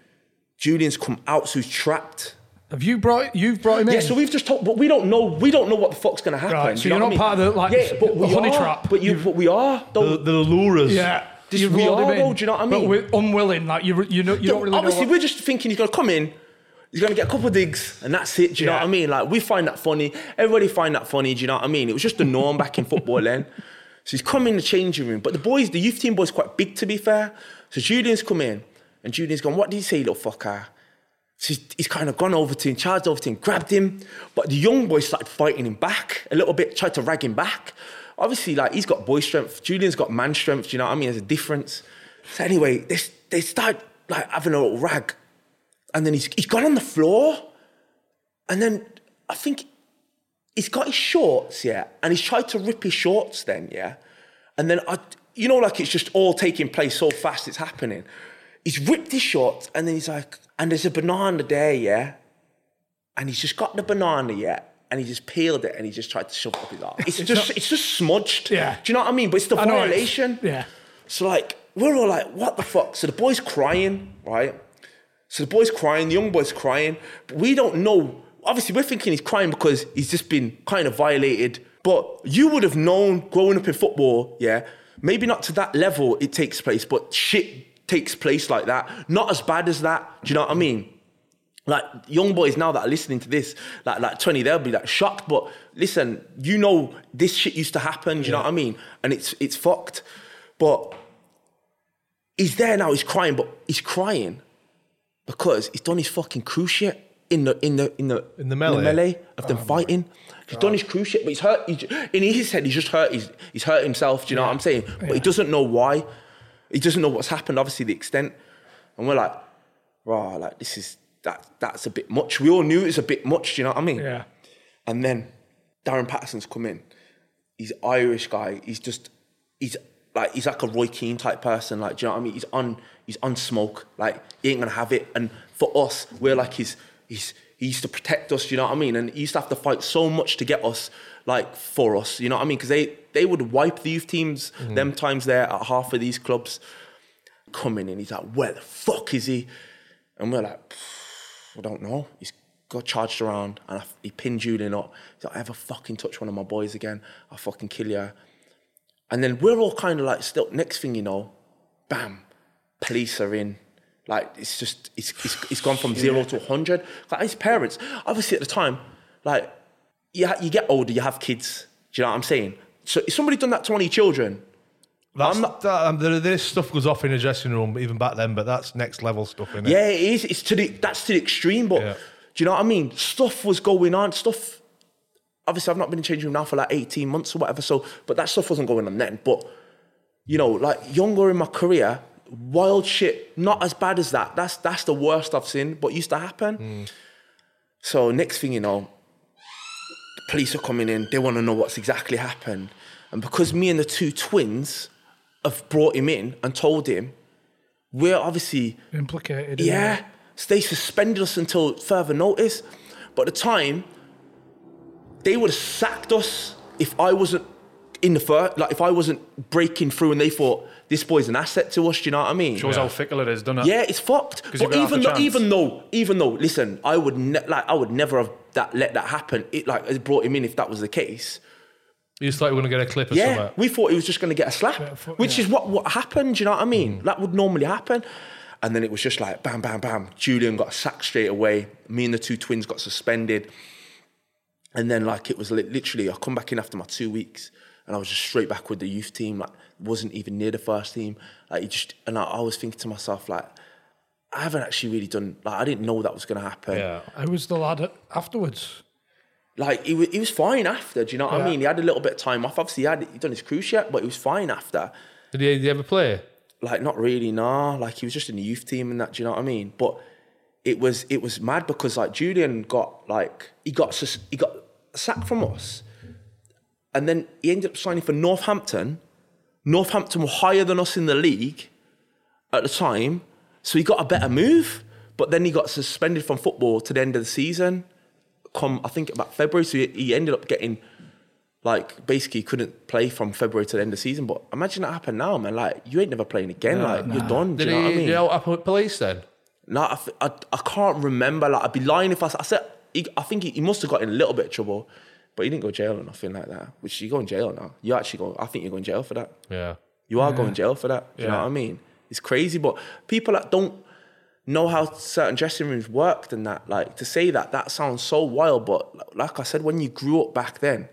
Julian's come out, so he's trapped. Have you brought? You've brought him in. Yeah, so we've just told, but we don't know. We don't know what the fuck's gonna happen. Right, so you know you're not I mean? part of the, like, yeah, but we honey are, trap. But you, but we are. The, the lures. yeah. This- You've we are, him in, though, do you know what I mean? But we're unwilling. Like you, you know, you don't really Obviously, know. we're just thinking he's gonna come in. He's gonna get a couple digs, and that's it. Do you know what I mean? Like we find that funny. Everybody find that funny. Do you know what I mean? It was just the norm back in football then. So he's come in the changing room, but the boys, the youth team boys, quite big to be fair. So Julian's come in, and Julian's gone. What did he say, little fucker? So he's, he's kind of gone over to him, charged over to him, grabbed him. But the young boy started fighting him back a little bit, tried to rag him back. Obviously, like he's got boy strength. Julian's got man strength. Do you know what I mean? There's a difference. So anyway, they, they start like having a little rag. And then he's, he's gone on the floor. And then I think he's got his shorts, yeah. And he's tried to rip his shorts then, yeah. And then I, you know, like it's just all taking place so fast, it's happening. He's ripped his shorts and then he's like, and there's a banana there, yeah. And he's just got the banana, yeah. And he just peeled it and he just tried to shove it up his arse. <laughs> It's, just, it's just smudged. Yeah. Do you know what I mean? But it's the know it's- violation. yeah. So like, we're all like, what the fuck? So the boy's crying, right? So the boy's crying, the young boy's crying. We don't know. Obviously, we're thinking he's crying because he's just been kind of violated. But you would have known growing up in football, yeah, maybe not to that level it takes place, but shit takes place like that. Not as bad as that. Do you know what I mean? Like young boys now that are listening to this, like like 20, they'll be like shocked. But listen, you know this shit used to happen, do you know what I mean? And it's it's fucked. But he's there now, he's crying, but he's crying because he's done his fucking cruciate in the in the in the In the melee? melee of them oh fighting. He's done his cruciate, but he's hurt. He's, in his head, he's just hurt. He's he's hurt himself. Do you know what I'm saying? But he doesn't know why. He doesn't know what's happened. Obviously, the extent. And we're like, raw, like this is that that's a bit much. We all knew it was a bit much. Do you know what I mean? yeah. And then Darren Patterson's come in. He's Irish guy. He's just he's like he's like a Roy Keane type person. Like, do you know what I mean? He's on he's on smoke. Like he ain't gonna have it. And for us, we're like his he's he used to protect us. Do you know what I mean? And he used to have to fight so much to get us like for us. You know what I mean? Because they they would wipe the youth teams mm-hmm. them times there at half of these clubs. Coming in, he's like, where the fuck is he? And we're like, I don't know. He's got charged around and I, he pinned Julian up. He's like, I ever fucking touch one of my boys again, I'll fucking kill you. And then we're all kind of like, still, next thing you know, bam, police are in. Like, it's just, it's, it's, it's gone from zero to 100. Like, his parents, obviously at the time, like, you, ha- you get older, you have kids. Do you know what I'm saying? So if somebody done that to one of your children, That's not, that, um, this stuff goes off in the dressing room even back then, but that's next level stuff, innit? Yeah, it is. It's to the that's to the extreme, but Yeah. do you know what I mean? Stuff was going on. Stuff. Obviously, I've not been in changing room now for like eighteen months or whatever. So, but that stuff wasn't going on then. But you know, like younger in my career, wild shit. Not as bad as that. That's that's the worst I've seen. But used to happen. Hmm. So next thing you know, the police are coming in. They want to know what's exactly happened, and because me and the two twins have brought him in and told him, we're obviously Implicated. yeah. So they suspended us until further notice. But at the time, they would have sacked us if I wasn't in the first, like if I wasn't breaking through and they thought this boy's an asset to us, do you know what I mean? Shows how fickle it is, doesn't it? Yeah, it's fucked. But even though, even though, even though, listen, I would ne- like I would never have that let that happen. It like it brought him in if that was the case. You just thought you were going to get a clip or Yeah, something. we thought he was just going to get a slap, foot, which yeah. is what, what happened. Do you know what I mean? Mm. That would normally happen. And then it was just like bam, bam, bam. Julian got sacked straight away. Me and the two twins got suspended. And then like it was li- literally, I come back in after my two weeks, and I was just straight back with the youth team. Like wasn't even near the first team. Like it just, and I, I was thinking to myself like, I haven't actually really done. Like I didn't know that was going to happen Yeah. I was the lad afterwards. like he was, he was fine after. Do you know what I mean? He had a little bit of time off. Obviously, he had he'd done his cruciate, but he was fine after. Did you, did you ever play? Like not really, nah. Like he was just in the youth team and that. Do you know what I mean? But it was it was mad because like Julian got like he got sus- he got sacked from us, and then he ended up signing for Northampton. Northampton were higher than us in the league at the time, so he got a better move. But then he got suspended from football to the end of the season. Come, I think about February, so he, ended up getting like basically couldn't play from February to the end of the season. But imagine that happened now, man. Like you ain't never playing again. like you're done. Do Did you know he, what I mean? did he out police then? No, I, I, I can't remember. Like I'd be lying if I said. He, I think he, he must have got in a little bit of trouble, but he didn't go to jail or nothing like that. Which you go in jail now. You actually go. I think you're going to jail for that. Yeah. You are going to jail for that. Do you know what I mean? It's crazy, but people that don't know how certain dressing rooms worked and that, like to say that, that sounds so wild. But like I said, when you grew up back then,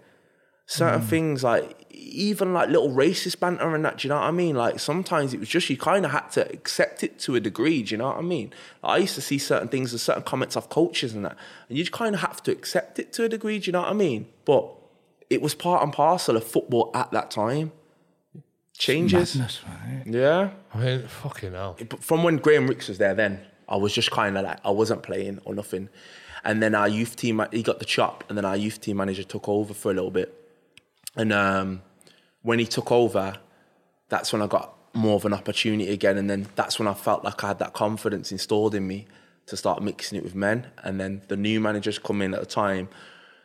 certain mm. things like even like little racist banter and that, do you know what I mean? Like sometimes it was just you kind of had to accept it to a degree, do you know what I mean? I used to see certain things and certain comments of coaches and that, and you kind of have to accept it to a degree, do you know what I mean? But it was part and parcel of football at that time. Changes. Madness, right? Yeah. I mean, fucking hell. But from when Graham Rix was there, then I was just kind of like I wasn't playing or nothing. And then our youth team, he got the chop, and then our youth team manager took over for a little bit. And um, when he took over, that's when I got more of an opportunity again. And then that's when I felt like I had that confidence installed in me to start mixing it with men. And then the new managers come in at the time.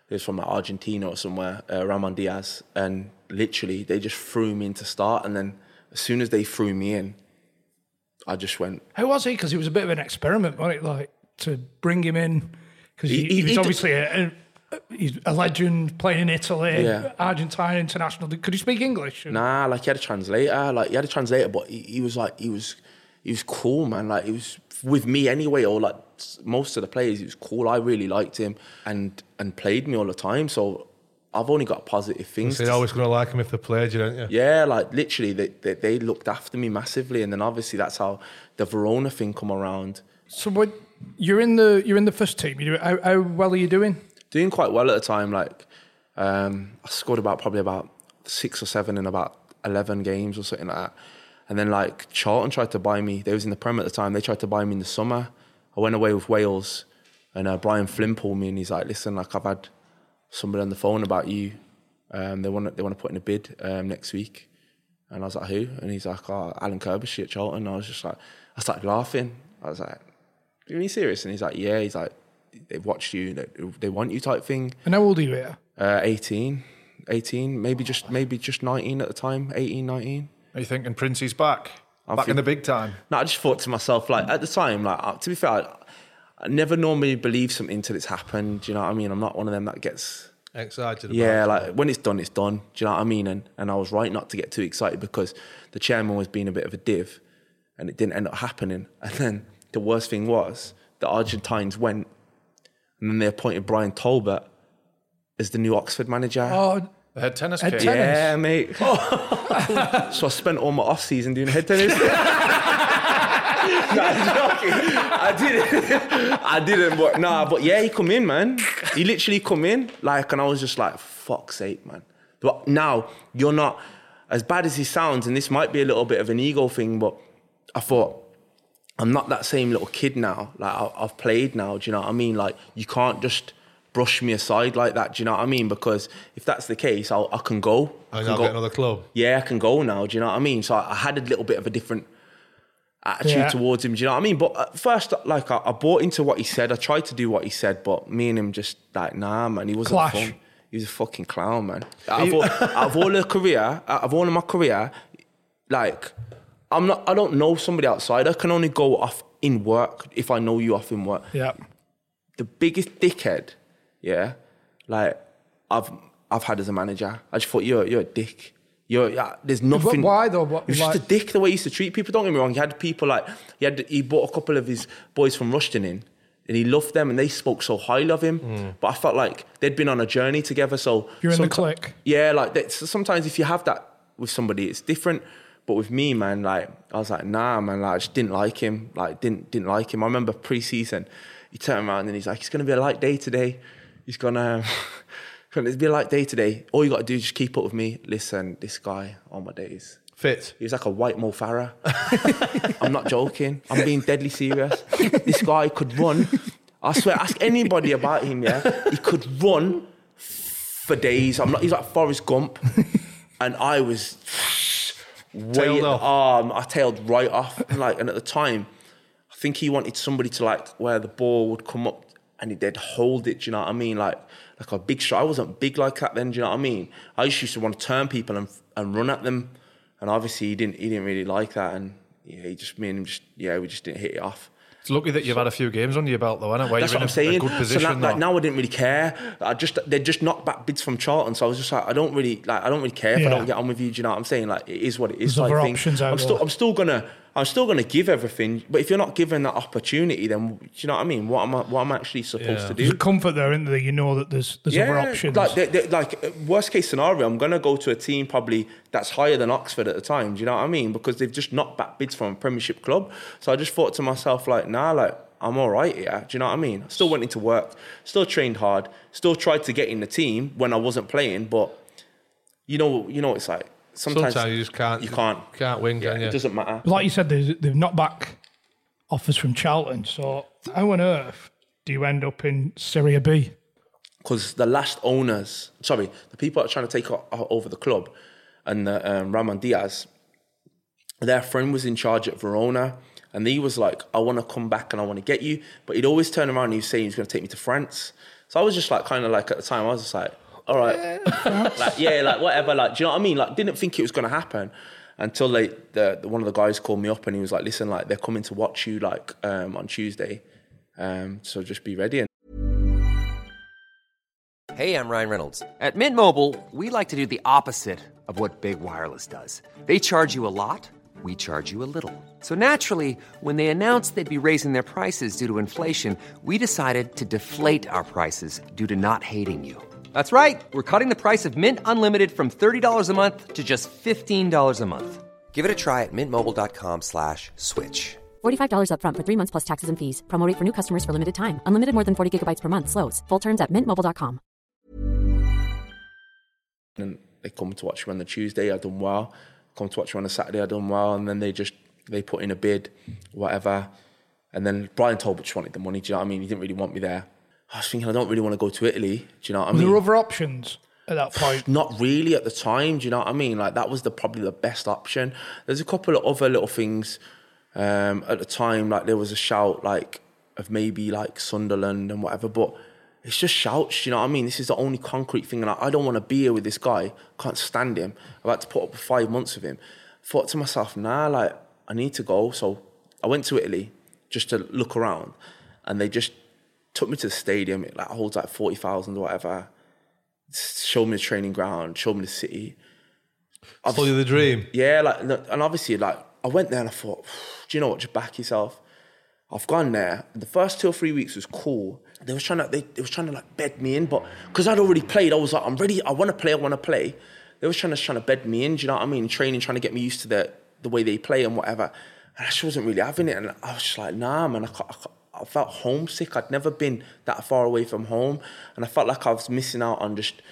He was from like Argentina or somewhere, uh, Ramon Diaz, and literally they just threw me in to start. And then as soon as they threw me in, I just went, How was he? Because it was a bit of an experiment, wasn't it? Like to bring him in because he, He- he- was he obviously a, a, he's a legend playing in Italy, Yeah. Argentine international. Could he speak English? Nah, like he had a translator. Like he had a translator, but he, he was like he was he was cool, man. Like he was with me anyway, or like most of the players. He was cool. I really liked him and and played me all the time. So I've only got positive things. So to you're always going to like him if they played you, don't you? yeah, like literally, they, they they looked after me massively, and then obviously that's how the Verona thing come around. So what? you're in the you're in the first team, you do how, how well are you doing? Doing quite well at the time. Like um, I scored about probably about six or seven in about eleven games or something like that. And then like Charlton tried to buy me. They was in the Prem at the time. They tried to buy me in the summer. I went away with Wales, and uh, Brian Flynn pulled me and he's like, "Listen, like I've had somebody on the phone about you. Um, they want they want to put in a bid um, next week." And I was like, "Who?" And he's like, "Oh, Alan Curbishley at Charlton." And I was just like, I started laughing. I was like, "Are you serious?" And he's like, "Yeah." He's like, "They've watched you. They, they want you," type thing. And how old are you here? Uh, 18, 18, maybe just maybe just 19 at the time, 18, 19. Are you thinking Princey's back? I'm Back in the big time. No, I just thought to myself, like at the time, like uh, to be fair, I, I never normally believe something until it's happened. Do you know what I mean? I'm not one of them that gets Excited. About yeah, it. like when it's done, it's done. Do you know what I mean? And and I was right not to get too excited because the chairman was being a bit of a div, and it didn't end up happening. <laughs> And then the worst thing was the Argentines went, and then they appointed Brian Talbot as the new Oxford manager. Oh, The head tennis Head kid. tennis. Yeah, mate. <laughs> Oh. <laughs> so I spent all my off season doing head tennis. <laughs> no, I'm joking. I didn't. I didn't. But nah. But yeah, he come in, man. He literally come in, like, and I was just like, "Fuck's sake, man." But now you're not as bad as he sounds, and this might be a little bit of an ego thing, but I thought. I'm not that same little kid now. Like I- I've played now. Do you know what I mean? Like you can't just brush me aside like that. Do you know what I mean? Because if that's the case, I'll, I can go. I can go. get another club. Yeah, I can go now. Do you know what I mean? So I, I had a little bit of a different attitude Yeah. towards him. Do you know what I mean? But at first, like I, I bought into what he said. I tried to do what he said, but me and him just like nah, man. He wasn't Clash. fun. He was a fucking clown, man. Out of, all, out of all the career, out of all of my career, like I'm not. I don't know somebody outside. I can only go off in work if I know you off in work yeah. the biggest dickhead, yeah, like I've I've had as a manager. I just thought you're you're a dick. You're yeah, there's nothing. why though? What- He was just a dick the way he used to treat people. Don't get me wrong. He had people like he had he brought a couple of his boys from Rushden in. And he loved them, and they spoke so highly of him. Mm. But I felt like they'd been on a journey together. So You're in the clique. Yeah, like that, so sometimes if you have that with somebody, it's different. But with me, man, like I was like, nah, man, like I just didn't like him. Like didn't didn't like him. I remember pre-season, he turned around and he's like, it's gonna be a light day today. He's gonna, <laughs> gonna be a light day today. All you gotta do is just keep up with me. Listen, this guy on my days. Fit. He was like a white Mo Farah. <laughs> I'm not joking. I'm being deadly serious. This guy could run. I swear, ask anybody about him, yeah? He could run for days. I'm not, he's like Forrest Gump. And I was way. Um, I tailed right off. And like, and at the time, I think he wanted somebody to like where the ball would come up and they'd hold it. Do you know what I mean? Like like a big shot. I wasn't big like that then. Do you know what I mean? I just used to want to turn people and and run at them. And obviously he didn't he didn't really like that. And yeah, he just me and him just yeah we just didn't hit it off. It's lucky that you've had a few games under your belt, though, isn't it? Where That's you're what in I'm a, saying. a good position. so now, like, now I didn't really care. I just they just knocked back bids from Charlton, so I was just like, I don't really like. I don't really care if Yeah. I don't get on with you. Do you know what I'm saying? Like, it is what it is. There's type other thing. options out I'm still. I'm still gonna, I'm still gonna give everything. But if you're not given that opportunity, then do you know what I mean? What am I, what am I actually supposed Yeah. to There's do? a comfort there, isn't there? You know that there's there's other options. Like, they- they- like worst case scenario, I'm gonna go to a team probably that's higher than Oxford at the time. Do you know what I mean? Because they've just knocked back bids from a Premiership club. So I just thought to myself, like, nah, like I'm all right here. Do you know what I mean? I Still went into work, still trained hard, still tried to get in the team when I wasn't playing. But you know, you know, what it's like sometimes, Sometimes you just can't. you can't. Can't win, Yeah, can you? it doesn't matter. like you said, they've not back offers from Charlton. So how on earth do you end up in Serie B? because the last owners, sorry, the people that are trying to take o- o- over the club, and the, um, Ramon Diaz, their friend was in charge at Verona, and he was like, "I want to come back and I want to get you," but he'd always turn around and he'd say he was going to take me to France. So I was just like, kind of like at the time, I was just like, "All right, like yeah, like whatever." Like, do you know what I mean? Like, didn't think it was going to happen. Until like the, the one of the guys called me up and he was like, "Listen, like they're coming to watch you like um, on Tuesday, um, so just be ready." And Hey, I'm Ryan Reynolds. At Mint Mobile, we like to do the opposite of what Big Wireless does. They charge you a lot, we charge you a little. So naturally, when they announced they'd be raising their prices due to inflation, we decided to deflate our prices due to not hating you. That's right. We're cutting the price of Mint Unlimited from $30 a month to just $15 a month. Give it a try at mintmobile.com slash switch. $45 upfront for three months plus taxes and fees. Promo rate for new customers for limited time. Unlimited more than 40 gigabytes per month. Slows. Full terms at mintmobile.com. and they come to watch me on the Tuesday, I've done well. Come to watch me on the Saturday, I've done well, and then they just they put in a bid, whatever. And then Brian Talbot just wanted the money. Do you know what I mean? He didn't really want me there. I was thinking I don't really want to go to Italy. Do you know what I mean? there were other options at that point? Not really at the time. Do you know what I mean? Like that was the probably the best option. There's a couple of other little things um, at the time. Like there was a shout like of maybe like Sunderland and whatever, but it's just shouts. Do You know what I mean? This is the only concrete thing, and I, I don't want to be here with this guy. Can't stand him. I've had to put up with five months with him. Thought to myself, nah, like I need to go. So I went to Italy just to look around, and they just took me to the stadium. It like holds like forty thousand or whatever. Showed me the training ground. Showed me the city. I Sold you the dream. Yeah, like, and obviously, like, I went there and I thought, do you know what? Just back yourself. I've gone there. The first two or three weeks was cool. They was trying to, they, they was trying to like bed me in, but because I'd already played, I was like, I'm ready. I want to play. I want to play. They was trying to trying to bed me in. Do you know what I mean? Training, trying to get me used to the the way they play and whatever. And I just wasn't really having it. And I was just like, nah, man. I, ca- I, ca- I felt homesick. I'd never been that far away from home, and I felt like I was missing out on just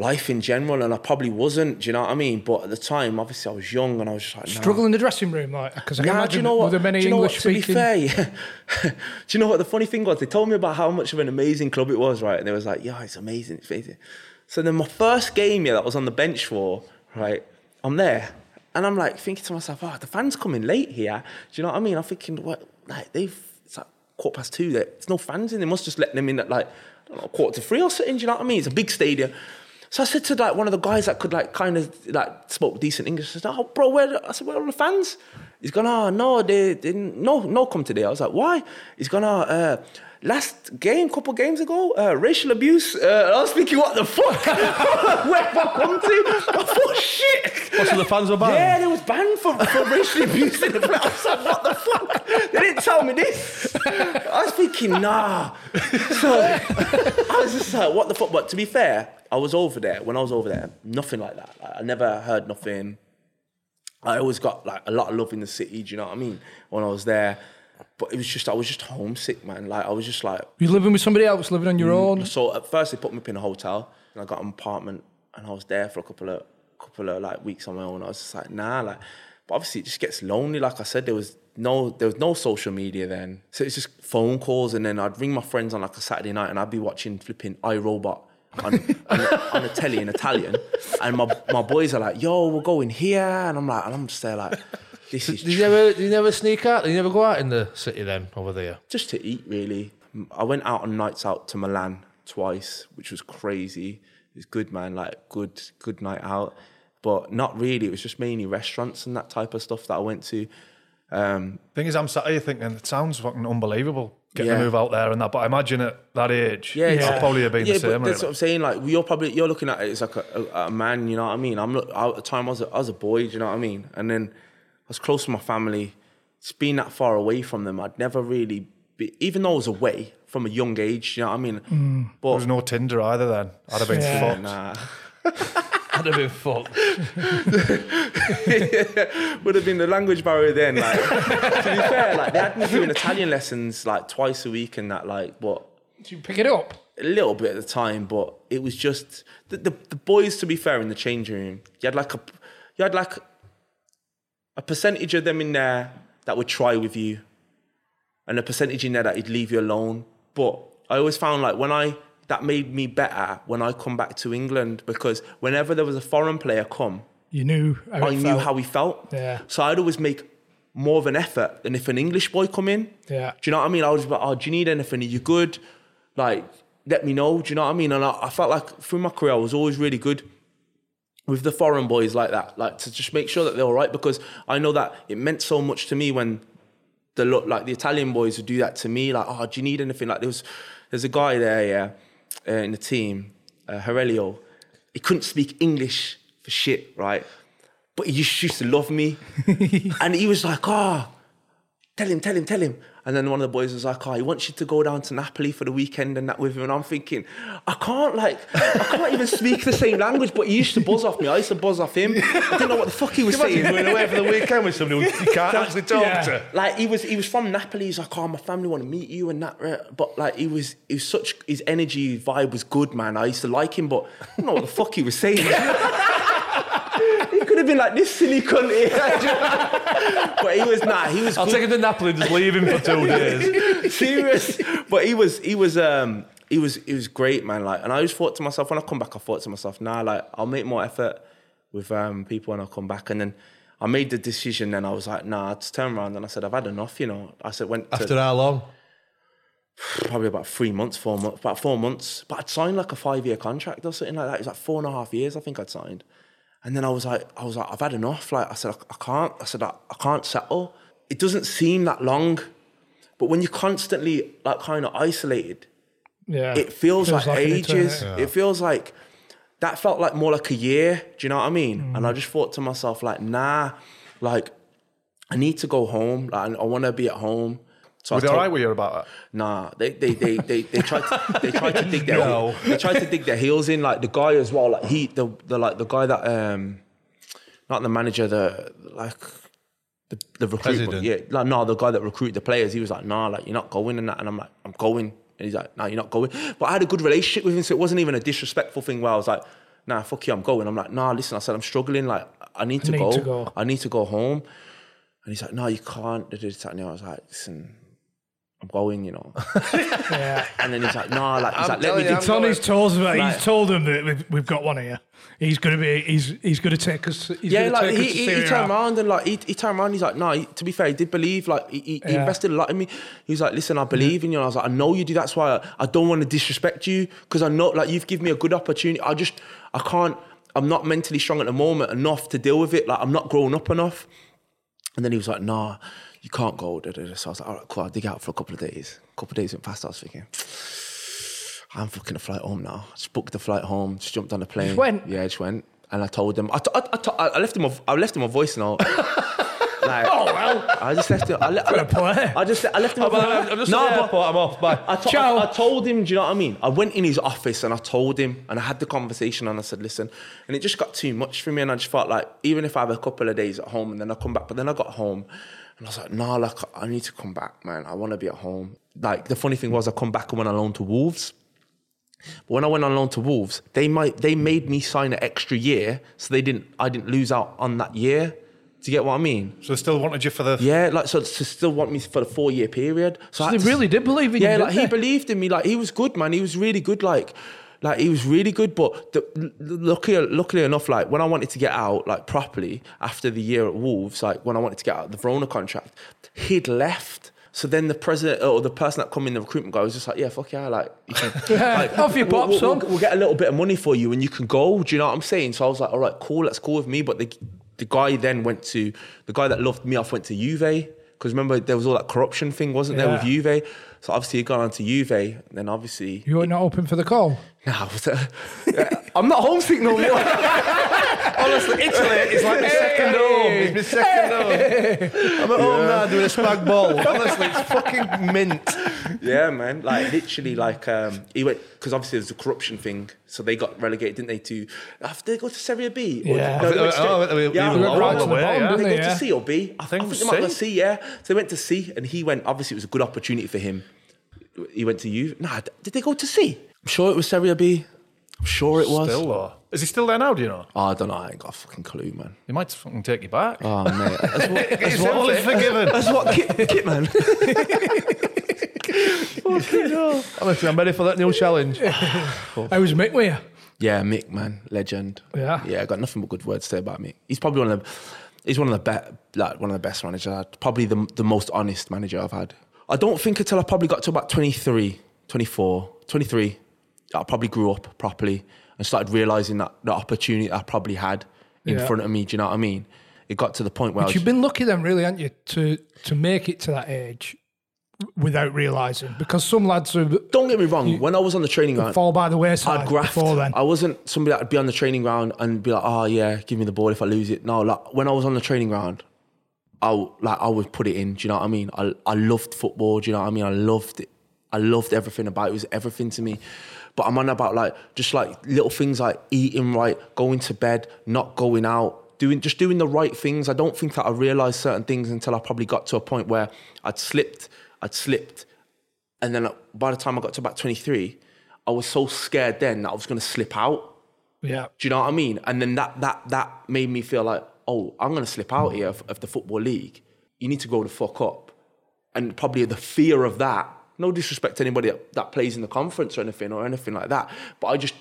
life in general, and I probably wasn't. Do you know what I mean? But at the time, obviously, I was young, and I was just like, nah. Struggle in the dressing room, like because I Nah, imagine do you know what? many do you know English what? To be speaking. fair, <laughs> yeah. do you know what the funny thing was? They told me about how much of an amazing club it was, right? And they was like, "Yeah, it's amazing, it's amazing." So then my first game, yeah, that was on the bench for, right? I'm there, and I'm like thinking to myself, "Oh, the fans coming late here." Do you know what I mean? I'm thinking, what? Like they've quarter past two. There, there's no fans in. They must just let them in at like know, quarter to three or something. Do you know what I mean? It's a big stadium. So I said to like one of the guys that could like kind of like spoke decent English. I said, "Oh, bro, where?" I said, "Where are the fans?" He's gone, "Oh, no, they didn't. No, no, come today." I was like, "Why?" He's gone, "Oh, uh, last game, couple games ago, uh, racial abuse." Uh, I was thinking, "What the fuck? <laughs> where have I come to?" I thought, "Shit." What, so the fans were banned? Yeah, they was banned for, for racial abuse in the play. I was like, what the fuck? They didn't tell me this. I was thinking, nah. So I was just like, what the fuck? But to be fair, I was over there. When I was over there, nothing like that. Like, I never heard nothing. I always got like a lot of love in the city, do you know what I mean? When I was there. But it was just, I was just homesick, man. Like, I was just like, You're living with somebody else, living on your mm, own. so at first they put me up in a hotel and I got an apartment and I was there for a couple of couple of like weeks on my own. I was just like, nah, like but obviously it just gets lonely. Like I said, there was no there was no social media then. So it's just phone calls and then I'd ring my friends on like a Saturday night and I'd be watching flipping iRobot on, <laughs> on, on the telly in Italian. And my my boys are like, yo, we're going here and I'm like and I'm just there like this is Did you ever, did you never sneak out? Did you never go out in the city then over there? just to eat really. I went out on nights out to Milan twice, which was crazy. It was good, man. Like good, good night out, but not really. It was just mainly restaurants and that type of stuff that I went to. Um, Thing is, I'm sat here thinking it sounds fucking unbelievable getting Yeah. to move out there and that. But I imagine at that age, yeah, yeah, I'd probably have been yeah, the same. But that's what. I'm saying. Like you're probably you're looking at it as like a, a, a man. You know what I mean? I'm look. I, at the time I was a, I was a boy. Do you know what I mean? And then I was close to my family. Just being that far away from them, I'd never really. Be, even though I was away from a young age, you know what I mean? Mm. But There was no Tinder either then. I'd have been Yeah. fucked. nah. <laughs> I'd have been fucked. <laughs> would have been the language barrier then. Like, to be fair, like they had me doing Italian lessons like twice a week and that, like, but Did you pick it up? a little bit at the time. But it was just the, the the boys. To be fair, in the changing room, you had like a you had like a percentage of them in there that would try with you, and a percentage in there that he'd leave you alone. But I always found like when I that made me better when I come back to England because whenever there was a foreign player come. You knew. I it knew felt. how he felt. Yeah. So I'd always make more of an effort than if an English boy come in. Yeah. Do you know what I mean? I was like, oh, do you need anything? Are you good? Like, let me know. Do you know what I mean? And I, I felt like through my career, I was always really good with the foreign boys like that, like to just make sure that they're all right because I know that it meant so much to me when the look like the Italian boys would do that to me. Like, oh, do you need anything? Like there was, there's a guy there, yeah, uh, in the team, uh, Aurelio. He couldn't speak English for shit, right? But he just used to love me, <laughs> and he was like, oh, tell him, tell him, tell him. And then one of the boys was like, oh, he wants you to go down to Napoli for the weekend and that with him. And I'm thinking, I can't like, I can't even speak the same language, but he used to buzz off me. I used to buzz off him. I didn't know what the fuck he was saying. Imagine going away for the weekend with somebody who you can't <laughs> actually talk Yeah. to. Like he was, he was from Napoli. He's like, oh, my family want to meet you and that. right? But like, he was, he was such, his energy vibe was good, man. I used to like him, but I don't know what the fuck he was saying. <laughs> could have been like this silly cunt here. <laughs> but he was not. he was. I'll good. take him to Napoli and just leave him for two days. <laughs> serious. But he was, he was, um, he was, he was great, man. Like, and I always thought to myself when I come back, I thought to myself, nah, like I'll make more effort with um, people when I come back. And then I made the decision. and I was like, nah, I just turned around and I said, I've had enough. You know, I said, went to After how long? <sighs> probably about three months, four months, about four months. But I'd signed like a five year contract or something like that. It was like four and a half years, I think I'd signed. And then I was like, I was like, I've had enough. Like I said, I, I can't. I said, I, I can't settle. It doesn't seem that long, but when you're constantly like kind of isolated, Yeah. it feels, like, an ages. eternity. It feels like that felt like more like a year. Do you know what I mean? Mm. And I just thought to myself, like, nah, like I need to go home. Like I want to be at home. So Was I it all told- with you about that? Nah, they they they they, they tried to, they tried to dig their <laughs> No. they tried to dig their heels in. Like the guy as well. Like he the the like the guy that um not the manager the like the the recruitment President. yeah like no the guy that recruited the players he was like nah like you're not going and that and I'm like I'm going and he's like nah you're not going but I had a good relationship with him so it wasn't even a disrespectful thing where I was like nah fuck you I'm going I'm like nah listen I said I'm struggling like I need to need go to go. I need to go home and he's like no you can't I was like listen I'm going you know <laughs> Yeah. and then he's like, no, like, he's like, let me you, do I'm It's on his toes about. Right. He's told him that we've, we've got one here. He's gonna be. He's he's gonna take us. He's yeah, like take he, he, he turned around and like he, he turned around. He's like, no. He, to be fair, he did believe. Like he, he, he Yeah. invested a lot in me. He was like, listen, I believe in you. And I was like, I know you do. That's why I, I don't want to disrespect you because I know like you've given me a good opportunity. I just I can't. I'm not mentally strong at the moment enough to deal with it. Like I'm not grown up enough. And then he was like, nah, you can't go. Da, da, da. So I was like, all right, cool. I'll dig out for a couple of days. A couple of days went past. I was thinking. I'm booking a flight home now. Just booked the flight home. Just jumped on the plane. went? Yeah, just went. And I told him. I, t- I, I, t- I left him. A, I left him a voice note. <laughs> like, oh well. I just left him. I, le- I. I just. I left him. a I'm, I'm just no, but. I'm off. Bye. I, to- Ciao. I, I told him. Do you know what I mean? I went in his office and I told him, and I had the conversation, and I said, "Listen," and it just got too much for me, and I just felt like even if I have a couple of days at home and then I come back, but then I got home. And I was like, nah, like I need to come back, man. I want to be at home. Like the funny thing was, I come back and went on loan to Wolves. But when I went on loan to Wolves, they might they made me sign an extra year, so they didn't I didn't lose out on that year. Do you get what I mean? So they still wanted you for the. Yeah, like so to still want me for the four year period. So, I So they to- really did believe in yeah, you. like he believed in me. Like he was good, man. He was really good. Like, like he was really good. But the, luckily, luckily enough, like when I wanted to get out, like properly after the year at Wolves, like when I wanted to get out of the Verona contract, he'd left. So then the president or the person that come in the recruitment guy was just like, yeah, fuck yeah, like, you can, <laughs> like Off you we'll, pop, we'll, we'll, we'll get a little bit of money for you and you can go. Do you know what I'm saying? So I was like, all right, cool, that's cool with me. But the the guy then went to the guy that loved me off went to Juve because remember there was all that corruption thing, wasn't there, with Yeah. Juve? So obviously he got on to Juve, and then obviously You were not open for the call. Nah, <laughs> was it- I'm not homesick no more. <laughs> Honestly, Italy is like my second home. It's my second home. I'm at home now doing a spag ball. <laughs> Honestly, it's fucking mint. yeah, man. Like literally, like um, he went because obviously there's a corruption thing. So they got relegated, didn't they? To after they go to Serie B. Or- Yeah. no, they went Oh, straight- they- they yeah, went I right to the bottom, Did didn't they they? go Yeah. to C or B? I think it think was they might have C. C. Yeah. So they went to C, and he went. Obviously, it was a good opportunity for him. He went to you. Nah, d- did they go to C? I'm sure it was Serie B. I'm sure it was. Still though. Is he still there now? Do you know? Oh, I don't know. I ain't got a fucking clue, man. He might fucking take you back. Oh, mate. <laughs> That's what, It's all is forgiven. that's what Kit, Kit man. <laughs> Honestly, I'm ready for that new challenge. <laughs> I was Mick with you. Yeah, Mick, man, legend. Yeah. yeah. I got nothing but good words to say about Mick. He's probably one of the, he's one of the best, like one of the best managers. I've had. Probably the the most honest manager I've had. I don't think until I probably got to about 23, 24, 23, I probably grew up properly and started realizing that the opportunity I probably had in Yeah. front of me. Do you know what I mean? It got to the point where I was, you've been lucky then, really, haven't you, to to make it to that age without realising? Because some lads who don't get me wrong. when I was on the training ground, fall by the wayside I'd graft. before then. I wasn't somebody that'd be on the training ground and be like, oh yeah, give me the ball if I lose it. No, like when I was on the training ground, I like I would put it in. Do you know what I mean? I I loved football. Do you know what I mean? I loved it. I loved everything about it. It was everything to me. But I'm on about like just like little things like eating right, going to bed, not going out, doing just doing the right things. I don't think that I realized certain things until I probably got to a point where I'd slipped, I'd slipped, and then by the time I got to about 23, I was so scared then that I was going to slip out. yeah. Do you know what I mean? And then that that that made me feel like, oh, I'm going to slip out here of, of the football league. You need to grow the fuck up, and probably the fear of that. No disrespect to anybody that, that plays in the conference or anything or anything like that, but I just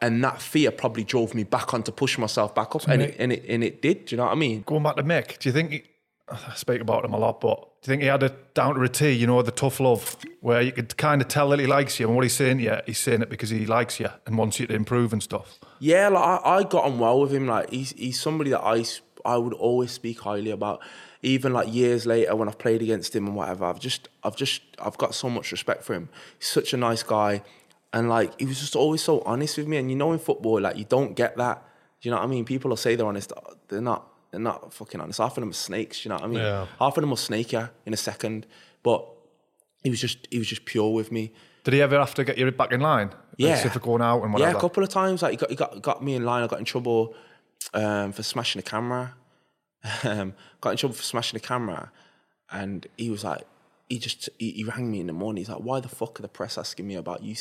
and that fear probably drove me back on to push myself back up, and it, and it and it did. Do you know what I mean? Going back to Mick, do you think he, I speak about him a lot, but do you think he had it down to a T, you know, the tough love, where you could kind of tell that he likes you and what he's saying to you, he's saying it because he likes you and wants you to improve and stuff? Yeah, like I, I got on well with him. Like he's he's somebody that I I would always speak highly about. Even like years later when I've played against him and whatever, I've just I've just I've got so much respect for him. He's such a nice guy, and like he was just always so honest with me. And you know, in football, like you don't get that. Do you know what I mean? People will say they're honest, they're not. They're not fucking honest. Half of them are snakes. You know what I mean? Yeah. Half of them will snake you in a second. But he was just he was just pure with me. Did he ever have to get you back in line? Yeah. Like, if they're going out and whatever. Yeah, a couple of times. Like he got, he got got me in line. I got in trouble um, for smashing the camera. Um, got in trouble for smashing the camera, and he was like, he just he, he rang me in the morning. He's like, "Why the fuck are the press asking me about you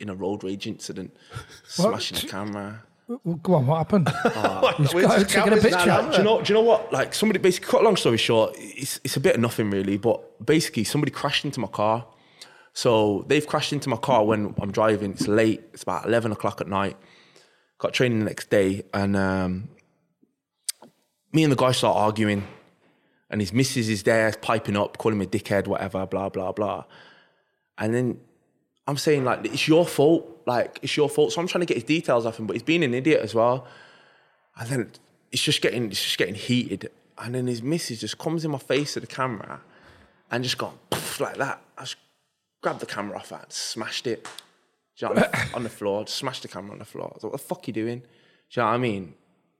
in a road rage incident, <laughs> smashing the camera?" Well, go on, what happened? <laughs> <laughs> He's Where's got taking a picture. now? Nah, do you know? Do you know what? Like somebody basically, cut a long story short, it's it's a bit of nothing really, but basically somebody crashed into my car. So they've crashed into my car when I'm driving. It's late. It's about eleven o'clock at night. Got training the next day, and um, me and the guy start arguing, and his missus is there piping up, calling me a dickhead, whatever, blah blah blah. And then I'm saying like it's your fault, like it's your fault. So I'm trying to get his details off him, but he's being an idiot as well. And then it's just getting it's just getting heated. And then his missus just comes in my face to the camera and just gone poof, like that. I just grabbed the camera off her and smashed it. You know what I mean? <laughs> on the floor, just smashed the camera on the floor. I was like, what the fuck are you doing? Do you know what I mean?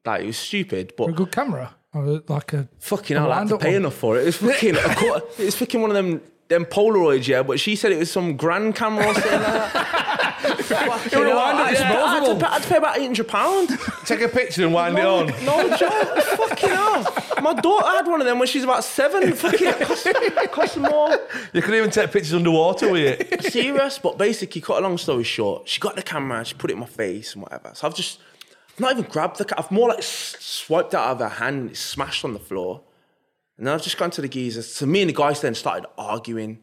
Like it was stupid, but A good camera, or like a fucking hell, I had to wind-up pay one? enough for it. It was fucking, a quarter, <laughs> it fucking one of them them Polaroids, yeah. But she said it was some grand camera or something like that. <laughs> Fucking It was a wind-up I- I had to disposable. pay- I had to pay about eight hundred pound. Take a picture and wind it on. No joke, fucking hell. My daughter had one of them when she's about seven. Fucking it cost, it cost more. You could even take pictures underwater with it. Serious, but basically, cut a long story short, she got the camera, she put it in my face and whatever. So I've just, I've not even grabbed the, ca- I've more like swiped out of her hand, it's smashed on the floor. And then I've just gone to the geezer. So me and the guys then started arguing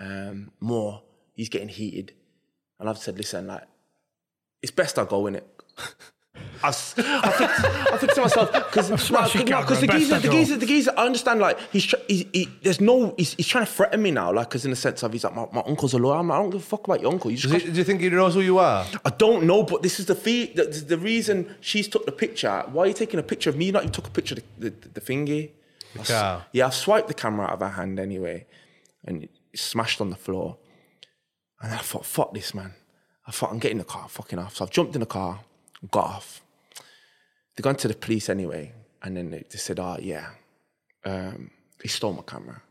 um, more. He's getting heated. And I've said, listen, like, it's best I go in it. <laughs> I, s- I, think, I think to myself because Smash your the best geezer, the go. geezer, the geezer. I understand. Like he's, tr- he's he, there's no, he's, he's trying to threaten me now. Like, because in the sense of he's like, my, my uncle's a lawyer. I'm like, I don't give a fuck about your uncle. You just Does he- do you think he knows who you are? I don't know, but this is the fee. The, the reason she's took the picture. Why are you taking a picture of me? Not you took a picture of the, the, the thingy. I s- Yeah, I've swiped the camera out of her hand anyway, and it smashed on the floor. And I thought, fuck this, man. I thought I'm getting the car, fucking off. So I've jumped in the car, got off. They gone to the police anyway, and then they, they said, "Oh yeah, um, he stole my camera."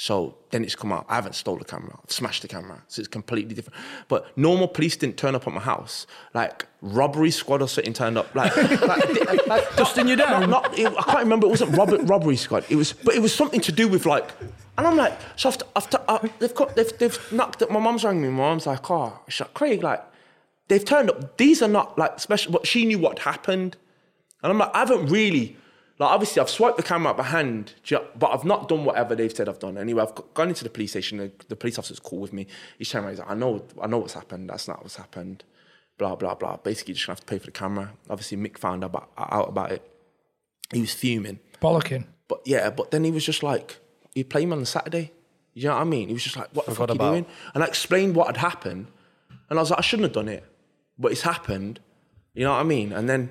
So then it's come out. I haven't stole the camera. I've smashed the camera. So it's completely different. But normal police didn't turn up at my house. Like robbery squad or something turned up. Like, <laughs> like, like Dusting you down? Not, not, it, I can't remember. It wasn't robber, robbery squad. It was, but it was something to do with like. And I'm like, so after, after uh, they've got, they've, they've knocked. At, my mum's rang me. My mum's like, oh, she's like, Craig, like, they've turned up. These are not like special. But she knew what happened. And I'm like, I haven't really, like, obviously, I've swiped the camera out of my hand, but I've not done whatever they've said I've done. Anyway, I've gone into the police station. The, the police officer's cool with me. He's telling me, he's like, I know, I know what's happened. That's not what's happened. Blah blah blah. Basically, you're just gonna have to pay for the camera. Obviously, Mick found about, out about it. He was fuming. bollocking. But yeah, but then he was just like, you play him on the Saturday. You know what I mean? He was just like, what the fuck are you about- doing? And I explained what had happened. And I was like, I shouldn't have done it. But it's happened. You know what I mean? And then,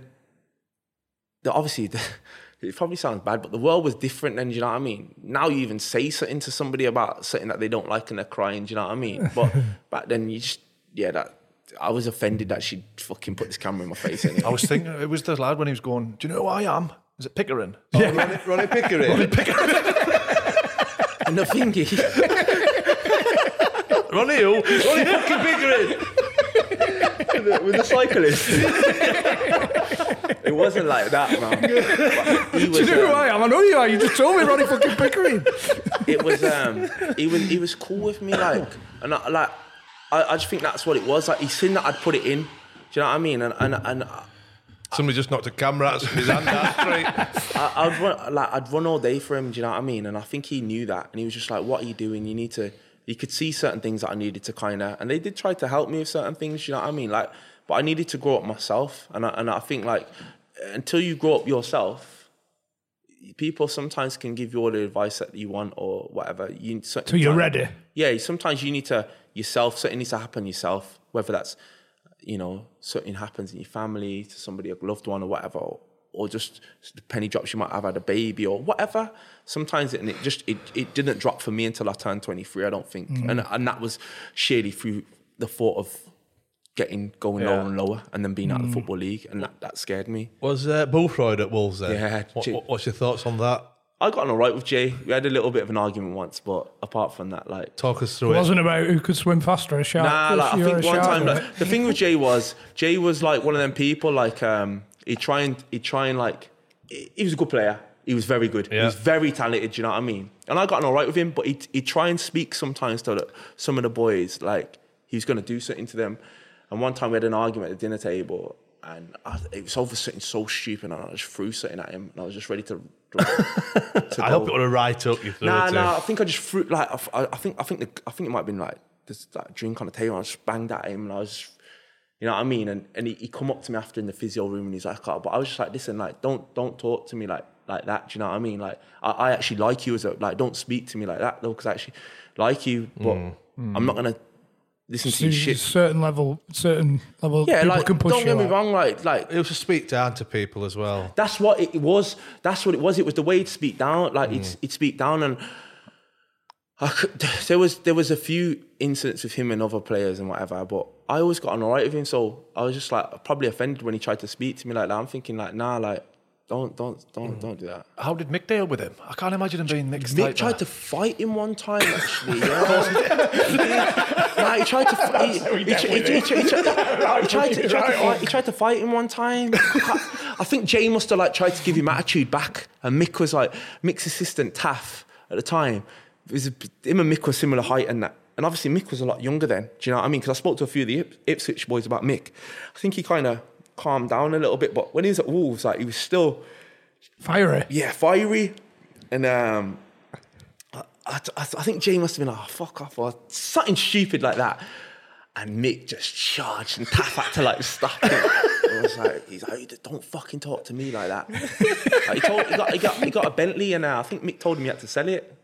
the, obviously, the, <laughs> it probably sounds bad, but the world was different then, do you know what I mean? Now you even say something to somebody about something that they don't like and they're crying, do you know what I mean? <laughs> But back then, you just, yeah, that, I was offended that she fucking put this camera in my face anyway. I was thinking, it was the lad when he was going, Do you know who I am? Is it Pickering? <laughs> Oh, Ronnie, Ronnie Pickering. and the thing is, Ronnie who? Ronnie fucking Pickering. With the cyclist. it wasn't like that, man. <laughs> But he was, Do you know who um, I am? I know you are. You just told me Ronnie fucking Pickering. it was um he was he was cool with me like and I, like I, I just think that's what it was like he seen that I'd put it in do you know what I mean and and, and Somebody just knocked a camera out of his hand out straight. I, I'd run like I'd run all day for him do you know what I mean and I think he knew that and he was just like what are you doing you need to he could see certain things that I needed to kind of and they did try to help me with certain things you know what I mean like but I needed to grow up myself and I, and I think like until you grow up yourself people sometimes can give you all the advice that you want or whatever. You So you're ready. Yeah, sometimes you need to yourself. Something needs to happen yourself. Whether that's you know something happens in your family to somebody, a loved one, or whatever, or, or just the penny drops. You might have had a baby or whatever. Sometimes it, and it just it, it didn't drop for me until I turned 23. I don't think, Mm. and and that was sheerly through the thought of getting going lower and lower, and then being out of the football league, and that, that scared me. Was uh, Bothroyd at Wolves then? Yeah, What, Jay- what's your thoughts on that? I got on all right with Jay. We had a little bit of an argument once, but apart from that, like Talk us through it. wasn't about who could swim faster, a shark. Nah, like, I think a one shark, time, right? like, the thing with Jay was Jay was like one of them people. Like, um, he try and he try and like he was a good player. He was very good. He was very talented. You know what I mean? And I got on all right with him, but he he try and speak sometimes to the, some of the boys like he was going to do something to them. And one time we had an argument at the dinner table, and I, it was over something so stupid, and I just threw something at him, and I was just ready to. <laughs> to I hope it would have right up you Nah, it. nah. I think I just threw like I, I think I think the, I think it might have been like this like drink on the table. And I just banged at him, and I was, you know what I mean. And and he, he come up to me after in the physio room, and he's like, oh, but I was just like, listen, like don't don't talk to me like like that. Do you know what I mean? Like I, I actually like you as a like don't speak to me like that though, because I actually like you, but mm. Mm. I'm not gonna listen to your a shit. certain level, certain level. Yeah, people like can push don't you get me out. wrong, like like It was to speak down to people as well. that's what it was. That's what it was. It was the way he'd speak down. Like he'd, mm. he'd speak down, and I could, <laughs> there was there was a few incidents with him and other players and whatever. But I always got on alright with him, so I was just like probably offended when he tried to speak to me like that. I'm thinking like, nah, like don't don't don't hmm. don't do that. How did Mick deal with him? I can't imagine him being Mick's Mick tried to fight him one time, actually. Yeah. <laughs> he. Nah, he tried to. <laughs> fi- He, he, he, he, he, he, he, he tried to. He tried to fight. He tried to fight him one time. I, I think Jay must have like tried to give him attitude back, and Mick was like Mick's assistant Taff at the time. A, him and Mick were similar height and that. And obviously Mick was a lot younger then. Do you know what I mean? Because I spoke to a few of the Ipswich boys about Mick. I think he kind of calmed down a little bit, but when he was at Wolves, like he was still Fiery. yeah, fiery. And um, I, I, I think Jay must have been like, oh, fuck off, or something stupid like that. And Mick just charged and Taff had to like stop him. I was like, he's like, don't fucking talk to me like that. Like, he, told, he, got, he, got, he got a Bentley and uh, I think Mick told him he had to sell it.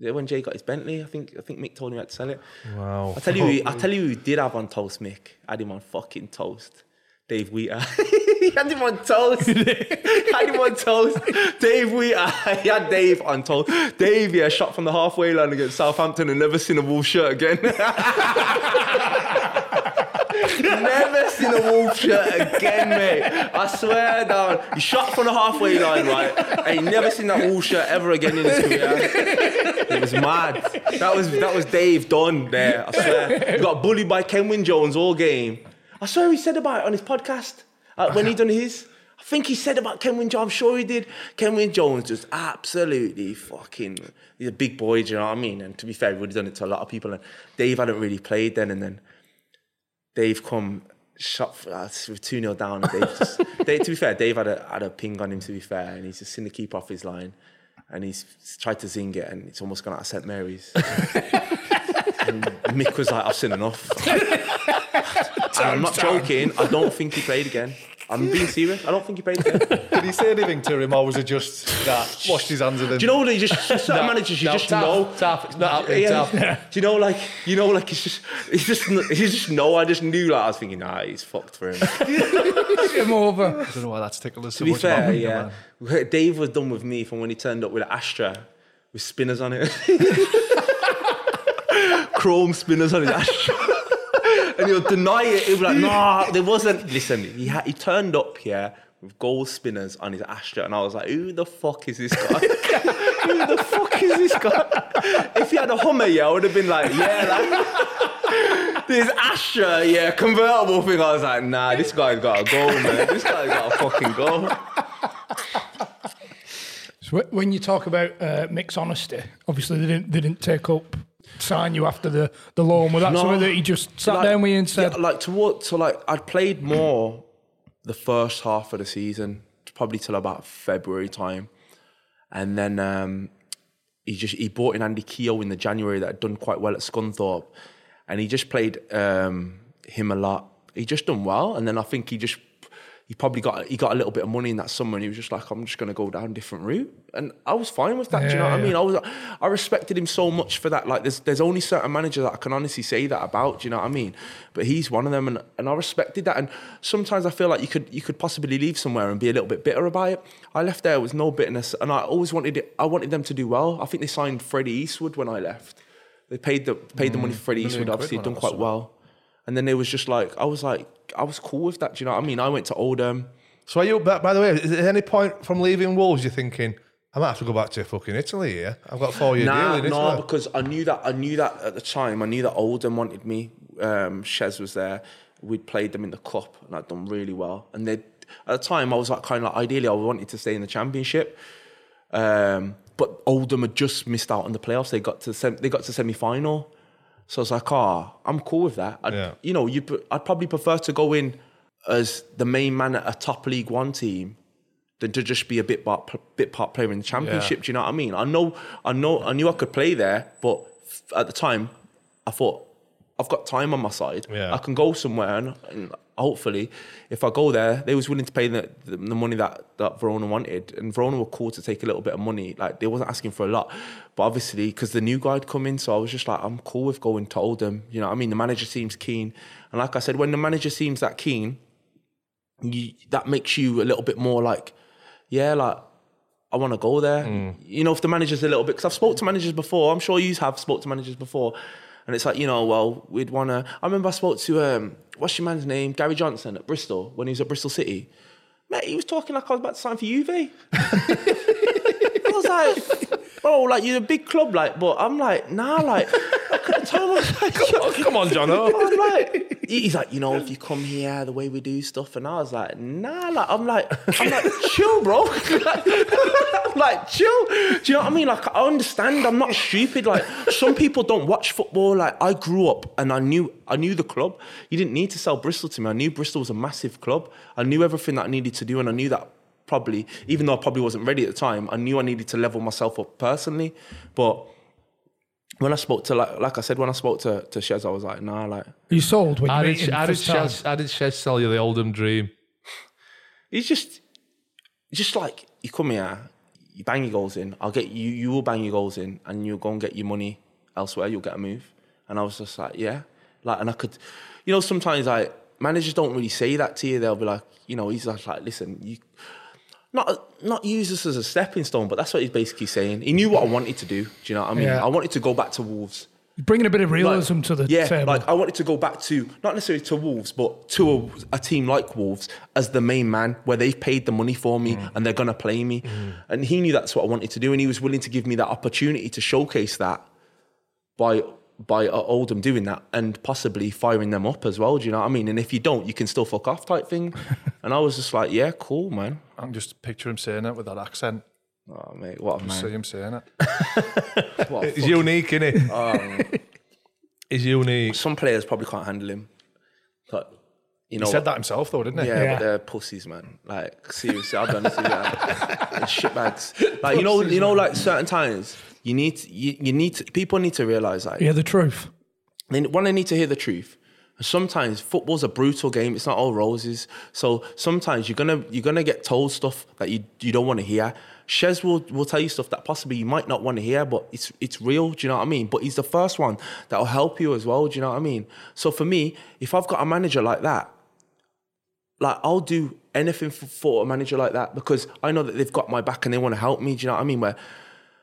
Yeah, When Jay got his Bentley, I think I think Mick told him he had to sell it. Wow. I tell you, who- I oh. tell you, who he did have on toast, Mick. Had him on fucking toast. Dave Wheater. <laughs> he had him on toast. <laughs> had him on toast. Dave Wheater. <laughs> he had Dave on toast. Dave, yeah, shot from the halfway line against Southampton and never seen a Wolf shirt again. Never seen a Wolf shirt again, mate. I swear down. He shot from the halfway line, right? And he never seen that Wolf shirt ever again in his career. It was mad. That was that was Dave done there. I swear. He got bullied by Kenwyne Jones all game. I swear he said about it on his podcast uh, when he done his. I think he said about Kenwyne Jones. I'm sure he did. Kenwyne Jones just absolutely fucking. He's a big boy. Do you know what I mean? And to be fair, he would have done it to a lot of people. And Dave hadn't really played then, and then Dave come shot for us with 2 0 down. And Dave just, <laughs> Dave, to be fair, Dave had a, had a ping on him, to be fair, and he's just seen the keeper off his line. And he's tried to zing it, and it's almost gone out of St. Mary's. <laughs> and Mick was like, I've seen enough. <laughs> I'm not joking, I don't think he played again. I'm being <laughs> serious, I don't think he played again. Did he say anything to him, or was it just that washed his hands of him? Do you know what? He just certain managers, you no, just tough, know. tough. It's not happening, Yeah. tough. <laughs> Do you know, like, you know, like, it's just, it's just, you just know. I just knew, like, I was thinking, nah, he's fucked for him. <laughs> Him over. I don't know why that's tickled us so to be much. fair, man. yeah, Dave was done with me from when he turned up with an Astra with spinners on it, chrome spinners on his Astra. And he'll deny it. He'll be like, nah, there wasn't. Listen, he, ha- he turned up here with gold spinners on his Astra, and I was like, who the fuck is this guy? <laughs> who the fuck is this guy? If he had a Hummer, yeah, I would have been like, yeah, like, this Astra, yeah, convertible thing. I was like, nah, this guy's got to go, man. This guy's got a fucking go. So when you talk about uh, honesty, obviously they didn't they didn't take up sign you after the, the loan. Was that No. something that he just sat Like- down with you and said, yeah, like toward so like I'd played more the first half of the season, probably till about February time, and then um, he just he brought in Andy Keogh in the January that had done quite well at Scunthorpe, and he just played um, him a lot. He just done well, and then I think he just he probably got he got a little bit of money in that summer, and he was just like, I'm just going to go down a different route, and I was fine with that. do you know Yeah, what I mean? I was I respected him so much for that. Like, there's there's only certain managers that I can honestly say that about. Do you know what I mean? But he's one of them, and, and I respected that. And sometimes I feel like you could you could possibly leave somewhere and be a little bit bitter about it. I left there with no bitterness, and I always wanted it. I wanted them to do well. I think they signed Freddie Eastwood when I left. They paid the paid the money for Freddie Eastwood. Obviously, done quite well. And then it was just like I was like I was cool with that. Do you know what I mean? I went to Oldham. So are you? By by the way, is there any point from leaving Wolves you're thinking I might have to go back to fucking Italy? Yeah, I've got a four year Nah, deal in no, Italy. because I knew that I knew that at the time. I knew that Oldham wanted me. Um, Shez was there. We'd played them in the cup, and I'd done really well. And they, at the time, I was like kind of like ideally, I wanted to stay in the championship. Um, but Oldham had just missed out on the playoffs. They got to sem- they got to semi final. So I was like, ah, I'm cool with that. I'd, Yeah. You know, you I'd probably prefer to go in as the main man at a top League One team than to just be a bit part bit part player in the championship. Do you know what I mean? I know, I know, I knew I could play there, but at the time, I thought I've got time on my side. Yeah. I can go somewhere, and, and hopefully, if I go there, they was willing to pay the, the, the money that that Verona wanted, and Verona were cool to take a little bit of money. Like they wasn't asking for a lot, but obviously because the new guy had come in, so I was just like, I'm cool with going to Oldham. You know, what I mean, the manager seems keen, and like I said, when the manager seems that keen, you, that makes you a little bit more like, yeah, like I want to go there. Mm. You know, if the manager's a little bit, because I've spoke to managers before. I'm sure you have spoke to managers before, and it's like you know, well, we'd want to. I remember I spoke to um, what's your man's name, Gary Johnson at Bristol when he was at Bristol City. Mate, he was talking like I was about to sign for Juve. <laughs> I was like, bro, like you're a big club, like, but I'm like, nah, like, time was like, Come on, John. <laughs> I'm like, he's like, you know, if you come here, the way we do stuff, and I was like, nah, like, I'm like, I'm like, <laughs> chill, bro. <laughs> I'm like, chill. Do you know what I mean? Like, I understand. I'm not stupid. Like, some people don't watch football. Like, I grew up and I knew, I knew the club. You didn't need to sell Bristol to me. I knew Bristol was a massive club. I knew everything that I needed to do, and I knew that probably, even though I probably wasn't ready at the time, I knew I needed to level myself up personally. But when I spoke to, like, like I said, when I spoke to to Shez, I was like, nah, like. You sold when you How meet did, him how, did first. Shez, how did Shez sell you the Oldham dream? He's just, just like you come here, you bang your goals in. I'll get you. You will bang your goals in, and you'll go and get your money elsewhere. You'll get a move. And I was just like, yeah, like, and I could, you know, sometimes like managers don't really say that to you. They'll be like, you know, he's like, like listen, you. Not, not use this as a stepping stone, but that's what he's basically saying. He knew what I wanted to do. Do you know what I mean? Yeah. I wanted to go back to Wolves. Bringing a bit of Like, realism to the yeah, table. like I wanted to go back to not necessarily to Wolves, but to a, a team like Wolves as the main man, where they've paid the money for me mm. and they're gonna play me. Mm. And he knew that's what I wanted to do, and he was willing to give me that opportunity to showcase that by by uh, Oldham doing that and possibly firing them up as well. Do you know what I mean? And if you don't, you can still fuck off type thing. <laughs> and I was just like, yeah, cool, man. I can just picture him saying it with that accent. Oh mate, what a Just see him saying it. <laughs> What a It's fuck- unique, isn't it? <laughs> It's unique. Some players probably can't handle him. But you know, He said that himself, though, didn't he? Yeah, Yeah. but they're pussies, man. Like seriously, I'll be honest with you. They're shitbags. Like you know, you know, like certain times you need you, you need to, people need to realize that. yeah, the truth. they one they need to hear the truth. Sometimes football's a brutal game. It's not all roses. So sometimes you're gonna you're gonna get told stuff that you you don't want to hear. Shez will will tell you stuff that possibly you might not want to hear, but it's it's real. Do you know what I mean? But he's the first one that will help you as well. Do you know what I mean? So for me, if I've got a manager like that, like I'll do anything for, for a manager like that because I know that they've got my back and they want to help me. Do you know what I mean? Where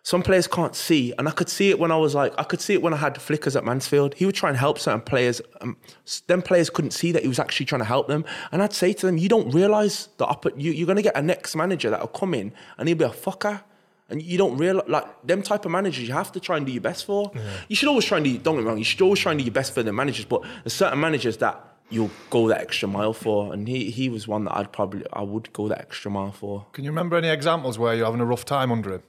some players can't see, and I could see it when I was like, I could see it when I had flickers at Mansfield. He would try and help certain players. Um, them players couldn't see that he was actually trying to help them, and I'd say to them, "You don't realize that up, you, you're going to get a next manager that'll come in and he'll be a fucker." And you don't realize, like, them type of managers, you have to try and do your best for. You should always try and do, don't get me wrong, you should always try and do your best for the managers, but there's certain managers that you'll go that extra mile for. And he, he was one that I'd probably, I would go that extra mile for. Can you remember any examples where you're having a rough time under him?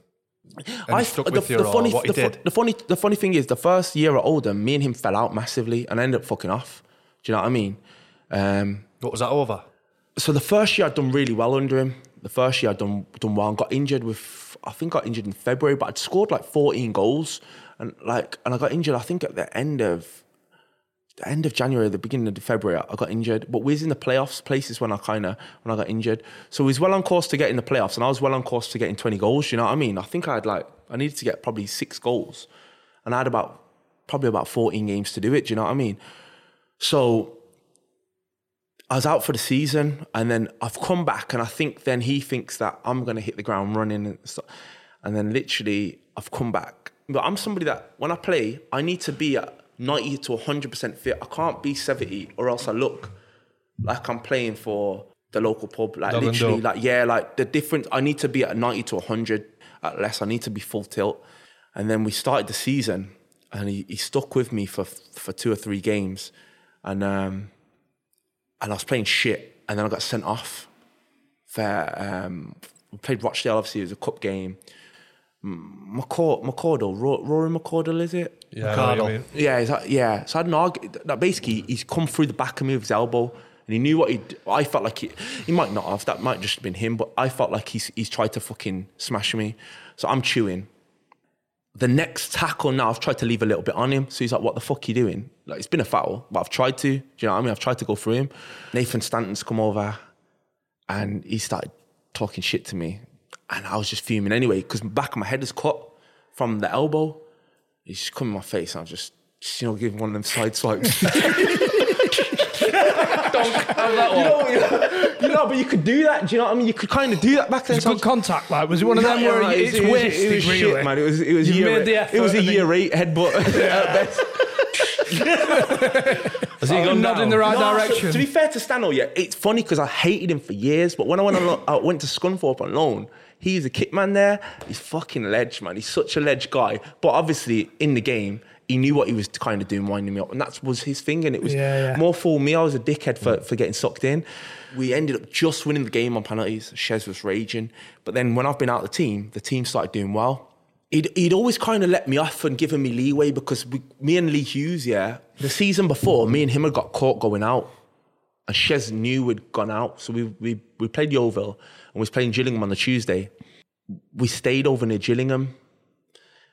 And stuck the, with you the funny, what the, fu- did? the funny, the funny thing is, the first year at Oldham, me and him fell out massively, and I ended up fucking off. Do you know what I mean? Um, What was that over? so the first year I'd done really well under him. The first year I'd done done well and got injured with I think I got injured in February, but I'd scored like 14 goals and like and I got injured I think at the end of the end of January, the beginning of February, I got injured. But we was in the playoffs places when I kind of when I got injured. So we was well on course to get in the playoffs, and I was well on course to getting 20 goals. You know what I mean? I think I had like I needed to get probably six goals, and I had about probably about 14 games to do it. Do you know what I mean? So I was out for the season, and then I've come back, and I think then he thinks that I'm going to hit the ground running, and stuff. and then literally I've come back. But I'm somebody that when I play, I need to be at 90 to 100% fit. I can't be 70 or else I look like I'm playing for the local pub. Like literally, like yeah, like the difference. I need to be at 90 to 100 at less. I need to be full tilt. And then we started the season, and he, he stuck with me for for two or three games, and um, and I was playing shit, and then I got sent off. For um, we played Rochdale. Obviously, it was a cup game. M- McCord, McCordle, Rory McCordle, is it? Yeah, I know what you mean. Yeah, is that, yeah. So I had an argument. That basically, he's come through the back of me with his elbow, and he knew what he. I felt like he, he might not have. That might just have been him, but I felt like he's he's tried to fucking smash me. So I'm chewing. The next tackle now, I've tried to leave a little bit on him. So he's like, "What the fuck are you doing?" Like it's been a foul, but I've tried to. Do you know what I mean? I've tried to go through him. Nathan Stanton's come over, and he started talking shit to me, and I was just fuming anyway because back of my head is cut from the elbow. He's just come in my face, and I was just, just you know, giving one of them side swipes. <laughs> You know, you know, you know, but you could do that. Do you know what I mean? You could kind of do that back then. It's good contact, like was it one of them where it it's was- it was- wasted, it was really? man. It was it was You've year made the eight. It was a effort and year eight headbutt <laughs> at best. <laughs> Has he Oh, gone not in the right No, so direction. to be fair to Stano, yeah, it's funny because I hated him for years. But when I went on, I went to Scunthorpe on loan. He's a kit man there. He's fucking ledge, man. He's such a ledge guy. But obviously, in the game, he knew what he was kind of doing, winding me up, and that was his thing. And it was Yeah, yeah. more for me. I was a dickhead for, for getting sucked in. We ended up just winning the game on penalties. Shez was raging. But then when I've been out of the team, the team started doing well. He'd, he'd always kind of let me off and given me leeway because we, me and Lee Hughes, yeah, the season before, me and him had got caught going out. And Shez knew we'd gone out. So we, we, we played Yeovil and we was playing Gillingham on the Tuesday. We stayed over near Gillingham.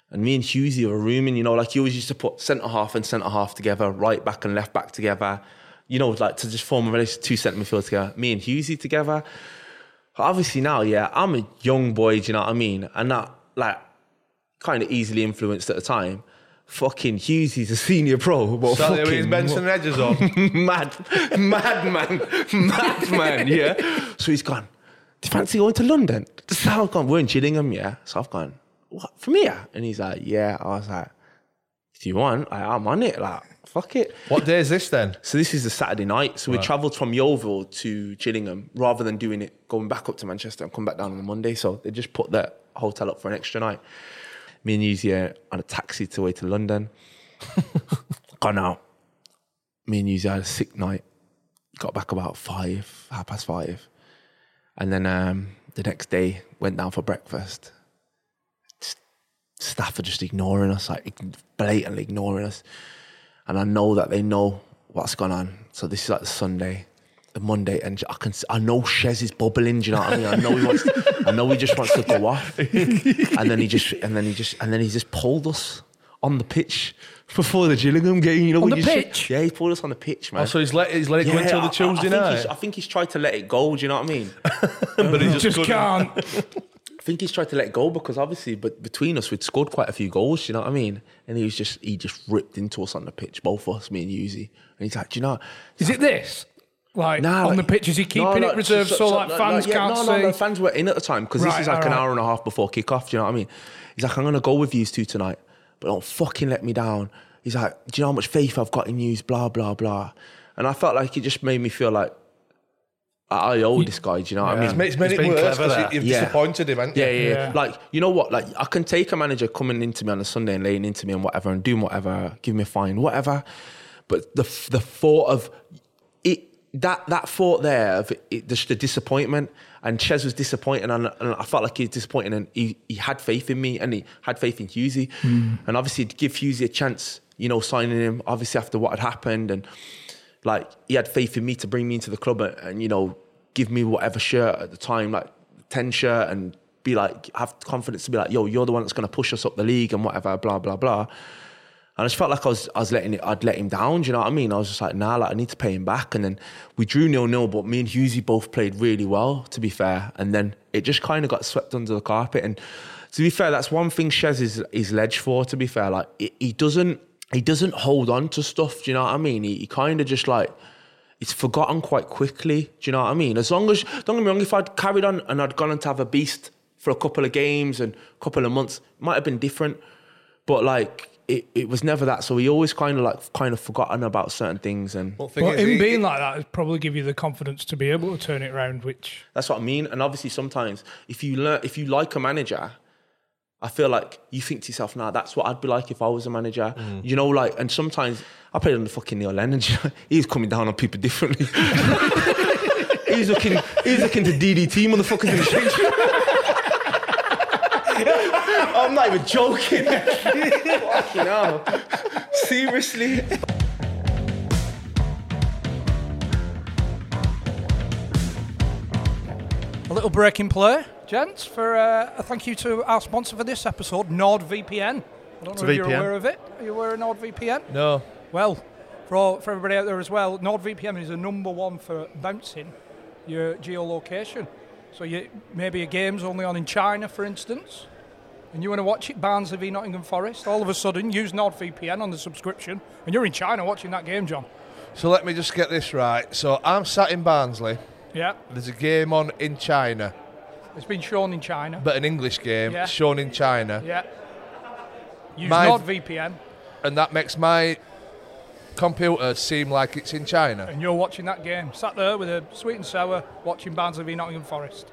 And me and Hughesy were rooming, you know, like you always used to put centre half and centre half together, right back and left back together. You know, like to just form a really two centre midfield together. Me and Hughesy together. Obviously now, yeah, I'm a young boy, do you know what I mean? And not like kind of easily influenced at the time. Fucking Hughes, he's a senior pro, but Start fucking his Benson edges on. <laughs> mad, mad man, <laughs> mad man, yeah. So he's gone, do you fancy going to London? So I've gone, we're in Gillingham, yeah. So I've gone, what, from here? And he's like, yeah. I was like, do you want? Like, I'm on it, like, fuck it. What day is this then? So this is a Saturday night. So we travelled from Yeovil to Gillingham rather than doing it, going back up to Manchester and come back down on the Monday. So they just put the hotel up for an extra night. Me and Hughesy are on a taxi to way to London. <laughs> Gone out. Me and Hughesy had a sick night. Got back about five, half past five. And then um, the next day went down for breakfast. Just- Staff are just ignoring us, like blatantly ignoring us and I know that they know what's gone on. So this is like the Sunday, Monday, and I can I know Shez is bubbling. Do you know what I mean? I know he wants. I know he just wants to go off, and then he just and then he just and then he just pulled us on the pitch before the Gillingham game. You know, On when the you pitch? yeah, he pulled us on the pitch, man. Oh, so he's let he's let it go until I- I- the Tuesday I, think night. He's, I think he's tried to let it go. Do you know what I mean? <laughs> but he just, Just can't. I think he's tried to let go because obviously, but between us, we'd scored quite a few goals. You know what I mean? And he was just he just ripped into us on the pitch, both of us, me and Hughesy. And he's like, "Do you know?" Is it this? Like Nah, on like- the pitch, is he keeping No, no, it reserved so, like no, fans yeah, can't no, see? No, no, fans were in at the time because this is like an alright. hour and a half before kickoff. Do you know what I mean? He's like, I'm gonna go with you two tonight, but don't fucking let me down. He's like, Do you know how much faith I've got in you? Blah blah blah. And I felt like it just made me feel like I I owe this guy. Do you know what I mean? It's made He's it worse because there. you've Yeah. disappointed him, haven't you? Yeah, yeah, yeah. Yeah. Like, you know what? Like, I can take a manager coming into me on a Sunday and laying into me and whatever and doing whatever, give me a fine, whatever. But the the thought of it, that that thought there of it, just the disappointment, and Shez was disappointed, and, and I felt like he was disappointed, and he, he had faith in me, and he had faith in Hughesy, hmm. and obviously to give Hughesy a chance, you know, signing him, obviously after what had happened, and like he had faith in me to bring me into the club and, and you know give me whatever shirt at the time like 10 shirt and be like have confidence to be like yo you're the one that's going to push us up the league and whatever blah blah blah And I just felt like I was, I was letting it, I'd let him down. Do you know what I mean? I was just like, nah, like I need to pay him back. And then we drew nil nil, but me and Hughesy both played really well, to be fair. And then it just kind of got swept under the carpet. And to be fair, that's one thing Shez is is ledge for. To be fair, like he, he doesn't he doesn't hold on to stuff. Do you know what I mean? He, he kind of just like it's forgotten quite quickly. Do you know what I mean? As long as don't get me wrong, if I'd carried on and I'd gone on to have a beast for a couple of games and a couple of months, it might have been different. But like it, it was never that. So he always kind of like kind of forgotten about certain things and But him being like that would probably give you the confidence to be able to turn it around, which That's what I mean. And obviously, sometimes if you learn, if you like a manager, I feel like you think to yourself, "Nah, that's what I'd be like if I was a manager." Mm. You know, like, and sometimes I played on the fucking Neil Lennon. <laughs> He's coming down on people differently. <laughs> he's looking, he's looking to DDT motherfuckers in the street. I'm not even joking. fucking hell. Seriously. a little break in play, gents, for uh, a thank you to our sponsor for this episode, NordVPN. I don't It's know a if you're aware of it. Are you aware of NordVPN? No. Well, for all, for everybody out there as well, NordVPN is the number one for bouncing your geolocation. So you maybe a game's only on in China, for instance, and you want to watch it Barnsley v Nottingham Forest. All of a sudden, use NordVPN on the subscription, and you're in China watching that game, John. So let me just get this right. So I'm sat in Barnsley. Yeah, There's a game on in China, it's been shown in China. but an English game Yeah. shown in China, yeah. Use My- NordVPN, and that makes my computer seem like it's in China. and you're watching that game. Sat there with a sweet and sour, watching Barnsley v Nottingham Forest.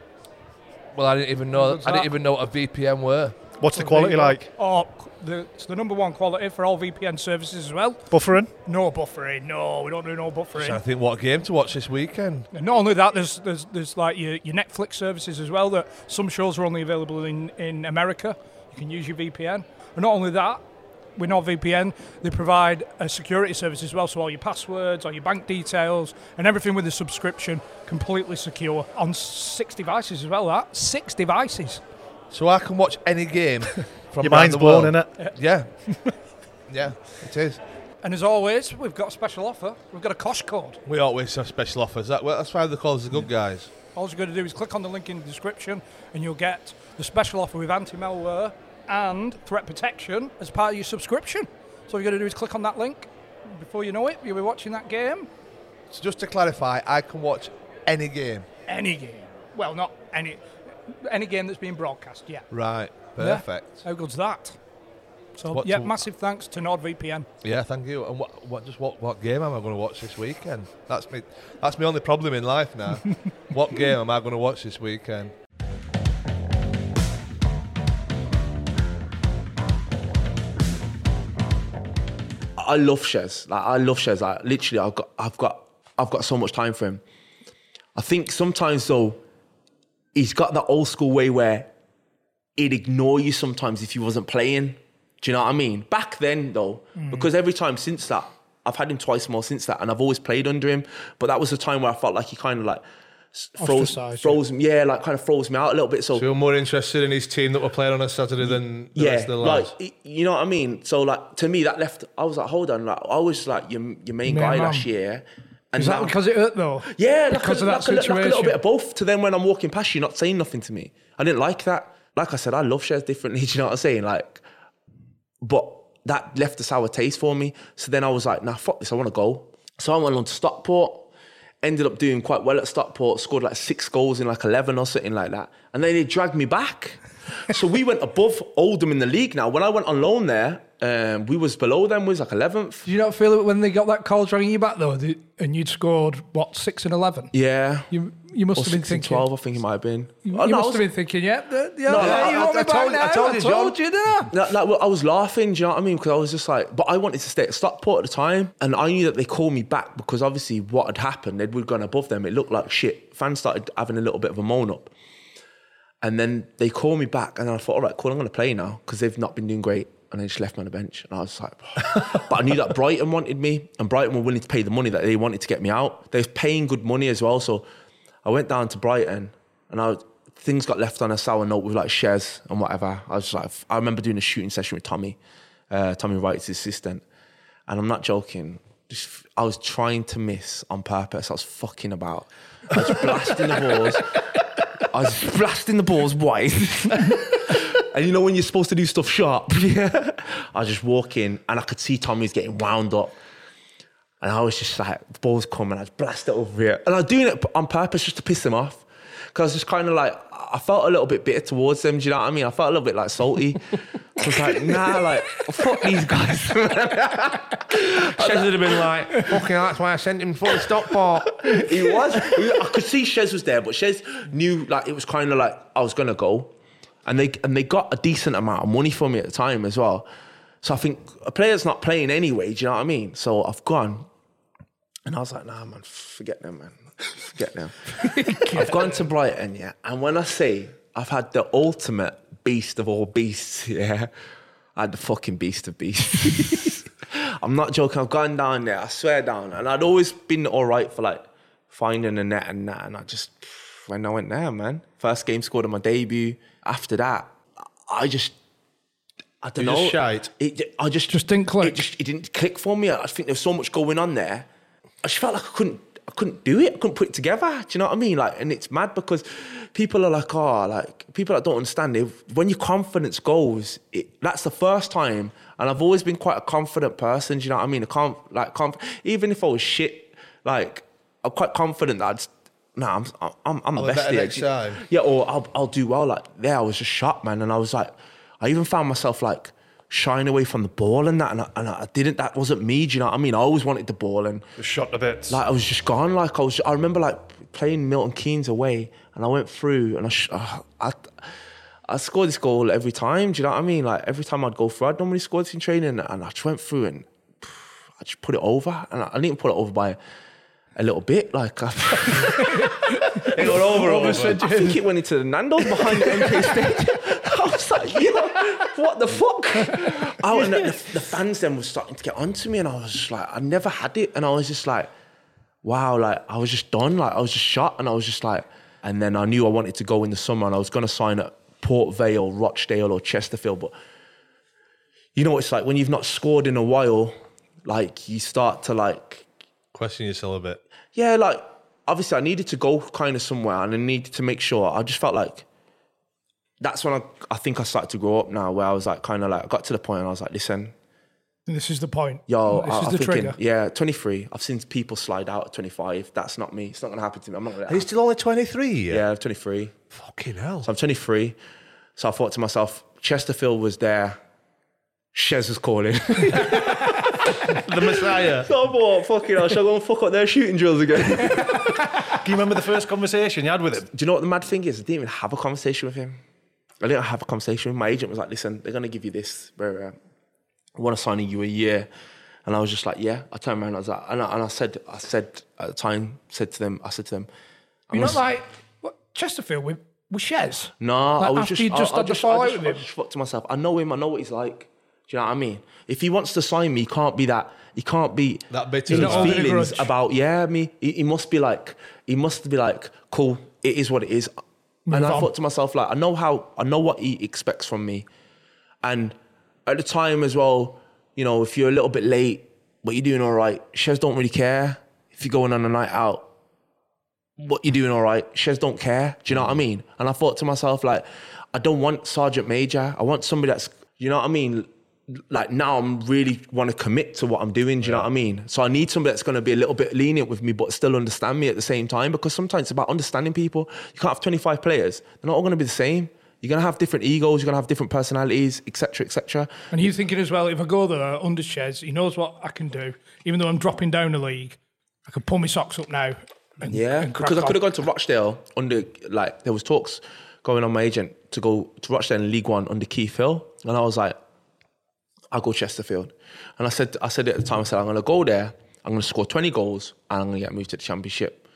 Well, I didn't even know. I didn't even know what a VPN were. What's the quality like? Oh, the, it's the number one quality for all VPN services as well. Buffering? No buffering. No, we don't do no buffering. So I think what game to watch this weekend. And not only that, there's there's there's like your, your Netflix services as well. That some shows are only available in, in America. You can use your VPN. And not only that, with NordVPN, they provide a security service as well. So all your passwords, all your bank details, and everything with the subscription completely secure on six devices as well. That six devices. So I can watch any game <laughs> from Your mind's the blown, world. innit? Yeah, <laughs> yeah, it is. And as always, we've got a special offer. We've got a cost code. We always have special offers. That, well, that's why they call us the good guys. All you're going to do is click on the link in the description and you'll get the special offer with anti-malware and threat protection as part of your subscription. So all you're going to do is click on that link. Before you know it, you'll be watching that game. So just to clarify, I can watch any game. Any game. Well, not any any game that's being broadcast, yeah. Right, Yeah. perfect. How good's that? So, What yeah, to- massive thanks to NordVPN. Yeah, thank you. And what, what, just what, what game am I going to watch this weekend? That's me. That's my only problem in life now. <laughs> what game am I going to watch this weekend? I love Shez. Like I love Shez. Like literally, I've got, I've got, I've got so much time for him. I think sometimes though, he's got that old school way where he'd ignore you sometimes if you wasn't playing. Do you know what I mean? Back then though, mm. because every time since that, I've had him twice more since that, and I've always played under him. But that was the time where I felt like he kind of like s- froze, Ostracized froze, me, yeah, like kind of froze me out a little bit. So So you're more interested in his team that were playing on a Saturday than the yeah, rest of the like lads? y- you know what I mean. So like to me, that left. I was like, hold on, like I was like your your main Main guy man. last year, and Is that now- because it hurt though? yeah, like because a, of that like a, like a little bit of both. To then when I'm walking past you, not saying nothing to me, I didn't like that. Like I said, I love Shez differently. <laughs> Do you know what I'm saying? Like, but that left a sour taste for me. So then I was like, nah, fuck this. I want to go. So I went on to Stockport. Ended up doing quite well at Stockport. Scored like six goals in like eleven or something like that. And then they dragged me back. so we went above Oldham in the league. Now when I went on loan there, um, we was below them. We was like eleventh. Did you not feel it when they got that call dragging you back though, and you'd scored what six and eleven? Yeah. You you must Or have been 6 and thinking. 12, I think it might have been. You, Oh, you no, must was- have been thinking, yeah, No, yeah, I- you I- want me I told- now? I told you, told you, didn't I? Well, I was laughing, do you know what I mean? Because I was just like, but I wanted to stay at Stockport at the time, and I knew that they called me back because obviously what had happened, they'd we'd gone above them. It looked like shit. Fans started having a little bit of a moan up, and then they called me back, and I thought, all right, cool, I'm going to play now because they've not been doing great. And they just left me on the bench, and I was like, but I knew that Brighton wanted me, and Brighton were willing to pay the money that they wanted to get me out. They was paying good money as well, so I went down to Brighton, and I things got left on a sour note with like Shez and whatever. I was like, I remember doing a shooting session with Tommy, uh, Tommy Wright's assistant, and I'm not joking. Just, I was trying to miss on purpose. I was fucking about. I was blasting the balls. I was blasting the balls wide. <laughs> and you know when you're supposed to do stuff sharp? <laughs> Yeah. I was just walking and I could see Tommy's getting wound up. And I was just like, the ball's coming, I just blast it over here. And I was doing it on purpose just to piss them off. Because I was just kind of like, I felt a little bit bitter towards them. Do you know what I mean? I felt a little bit like salty. <laughs> I was like, nah, like, fuck these guys. <laughs> Shez would have been like, fucking that's why I sent him for the stop bar." he was. I could see Shez was there, but Shez knew like it was kind of like I was gonna go, and they and they got a decent amount of money for me at the time as well. So I think a player's not playing anyway. Do you know what I mean? So I've gone, and I was like, nah, man, forget them, man, forget them. <laughs> I've gone to Brighton, yeah, and when I say I've had the ultimate beast of all beasts, <laughs> yeah, I had the fucking beast of beasts. <laughs> I'm not joking. I've gone down there. I swear down, and I'd always been all right for like finding a net and that. And I just when I went there, man, first game scored on my debut. After that, I just I don't You know. just? It, I just Just didn't click. It just it didn't click for me. I think there's so much going on there. I just felt like I couldn't. I couldn't do it. I couldn't put it together. Do you know what I mean? Like, and it's mad because people are like, oh, like people that don't understand it. When your confidence goes, it, that's the first time. And I've always been quite a confident person. Do you know what I mean? I can't like conf- even if I was shit, like I'm quite confident that I'd. Nah, I'm I'm I'm the best next time. Yeah, or I'll I'll do well. Like there, I was just shocked, man, and I was like, I even found myself like shying away from the ball and that, and I, and I didn't. That wasn't me. Do you know what I mean? I always wanted the ball, and Just shot to bits. like I was just gone. Like I was. I remember like playing Milton Keynes away, and I went through, and I sh- uh, I. I scored this goal every time. Do you know what I mean? Like every time I'd go through, I'd normally score this in training, and I just went through and I just put it over, and I, I didn't put it over by a little bit. Like I, <laughs> It got over, over. I think it went into the Nando's behind the MK stage. <laughs> I was like, yo, what the fuck? Oh, and the, the, the fans then were starting to get onto me, and I was just like, I never had it, and I was just like, wow, like I was just done, like I was just shot, and I was just like, and then I knew I wanted to go in the summer, and I was going to sign at Port Vale, Rochdale, or Chesterfield, but you know what it's like when you've not scored in a while, like you start to like Question yourself a bit. Yeah, like obviously I needed to go kind of somewhere and I needed to make sure. I just felt like that's when I, I think I started to grow up now, where I was like kind of like I got to the point and I was like, listen, This is the point. yo, this I, is I'm the thinking, trigger. yeah, 23. I've seen people slide out at 25. That's not me. It's not gonna happen to me. I'm not gonna. Are you still only 23? Yeah. yeah, I'm 23. Fucking hell. So I'm 23. So I thought to myself, Chesterfield was there. Shez was calling. <laughs> <laughs> the Messiah. so I thought, fucking hell, shall I go and fuck up their shooting drills again? <laughs> Do you remember the first conversation you had with him? Do you know what the mad thing is? I didn't even have a conversation with him. I didn't have a conversation. My agent was like, "Listen, they're gonna give you this. Where uh, I want to sign you a year," and I was just like, "Yeah." I turned around. I was like, and I, and I said, I said at the time, said to them, I said to them, I'm You're not gonna- like what, Chesterfield with, with Shez. no, Like, I was after just, you just I, had I just, fallout I just, with I just thought to myself, I know him. I know what he's like. Do you know what I mean? If he wants to sign me, he can't be that. He can't be That bitter in his well. holding a feelings about yeah me. He, he must be like he must be like cool. It is what it is. and I thought to myself like I know how I know what he expects from me, and at the time as well, you know, if you're a little bit late but you're doing all right, Shez don't really care if you're going on a night out what you're doing all right. Shez don't care. Do you know what I mean? And I thought to myself, like, I don't want Sergeant Major. I want somebody that's, you know what I mean? Like now I'm really want to commit to what I'm doing. Do you know what I mean? So I need somebody that's going to be a little bit lenient with me, but still understand me at the same time. Because sometimes it's about understanding people. You can't have 25 players. They're not all going to be the same. You're going to have different egos. You're going to have different personalities, etc., etc. And you thinking as well, if I go there under Shez, he knows what I can do. Even though I'm dropping down the league, I can pull my socks up now. And, Yeah, and because I could have gone to Rochdale under like there was talks going on my agent to go to Rochdale in League One under Keith Hill, and I was like, I'll go Chesterfield, and I said I said at the time I said I'm going to go there, I'm going to score 20 goals, and I'm going to get moved to the Championship,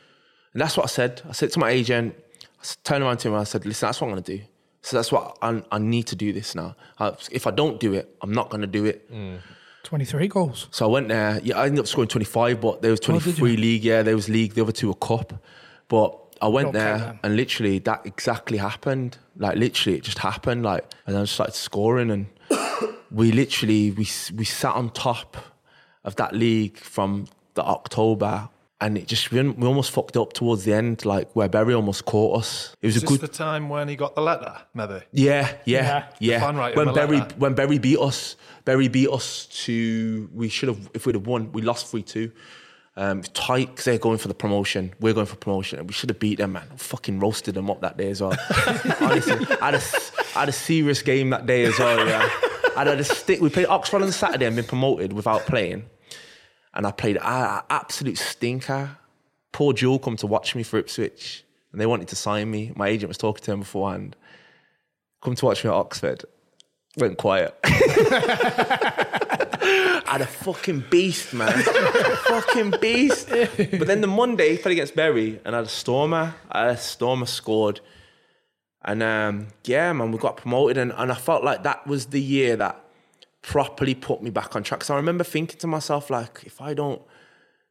and that's what I said. I said to my agent, I turned around to him, and I said, listen, that's what I'm going to do. So that's what I, I need to do this now. I, if I don't do it, I'm not going to do it. Mm. 23 goals. So I went there. Yeah, I ended up scoring 25, but there was Oh, 23 you? league. Yeah, there was league. The other two were cup. But I went there and literally that exactly happened. Like literally, it just happened. Like and I just started scoring and we literally we we sat on top of that league from the October, and it just we, we almost fucked up towards the end, like where Bury almost caught us. It was Is a this good. the time when he got the letter, maybe? Yeah, yeah, yeah. fan writing When him a Bury letter. when Bury beat us, Bury beat us to we should have if we'd have won, we lost three two. Um, tight because they're going for the promotion. We're going for promotion, and we should have beat them, man. Fucking roasted them up that day as well. <laughs> Honestly, I had, a, I had a serious game that day as well. Yeah, I had a stick. We played Oxford on Saturday and been promoted without playing, and I played an absolute stinker. Paul Jewell come to watch me for Ipswich, and they wanted to sign me. My agent was talking to him beforehand. Come to watch me at Oxford. Went quiet. I <laughs> had a fucking beast, man. Fucking beast. But then the Monday, played against Bury, and I had a stormer. I had a stormer scored. And um, yeah, man, we got promoted. And, and I felt like that was the year that properly put me back on track. Because I remember thinking to myself, like, if I don't,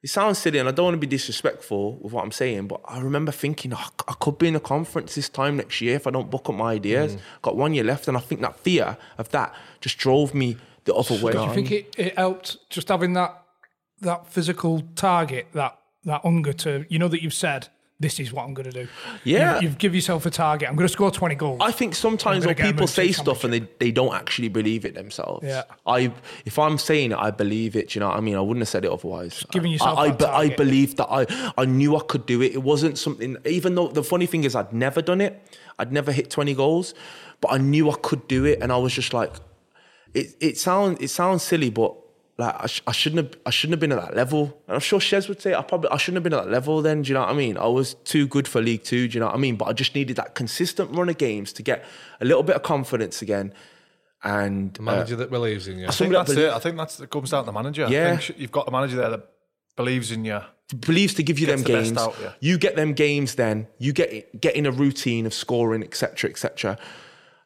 it sounds silly and I don't want to be disrespectful with what I'm saying, but I remember thinking, oh, I could be in a conference this time next year if I don't book up my ideas. Got one year left. And I think that fear of that just drove me the other way. Do you think it, it helped just having that that physical target, that that hunger to you know that you've said this is what I'm going to do. Yeah. you've, you've give yourself a target. I'm going to score 20 goals. I think sometimes when people say stuff and they, they don't actually believe it themselves. Yeah. I if I'm saying it, I believe it. You know what I mean? I wouldn't have said it otherwise. giving yourself I, I, that I target. believed that I I knew I could do it. It wasn't something. Even though the funny thing is, I'd never done it. I'd never hit 20 goals, but I knew I could do it, and I was just like, it. It sounds it sounds silly, but. Like I, sh- I shouldn't have I shouldn't have been at that level. And I'm sure Shez would say I probably I shouldn't have been at that level then. Do you know what I mean? I was too good for League Two. Do you know what I mean? But I just needed that consistent run of games to get a little bit of confidence again. And The manager uh, that believes in you. I think Somebody that's belie- it. I think that's it comes down to the manager. I Yeah. think you've got a manager there that believes in you. believes to give you them the games. out, yeah. You get them games, then you get get in a routine of scoring, etc., etc.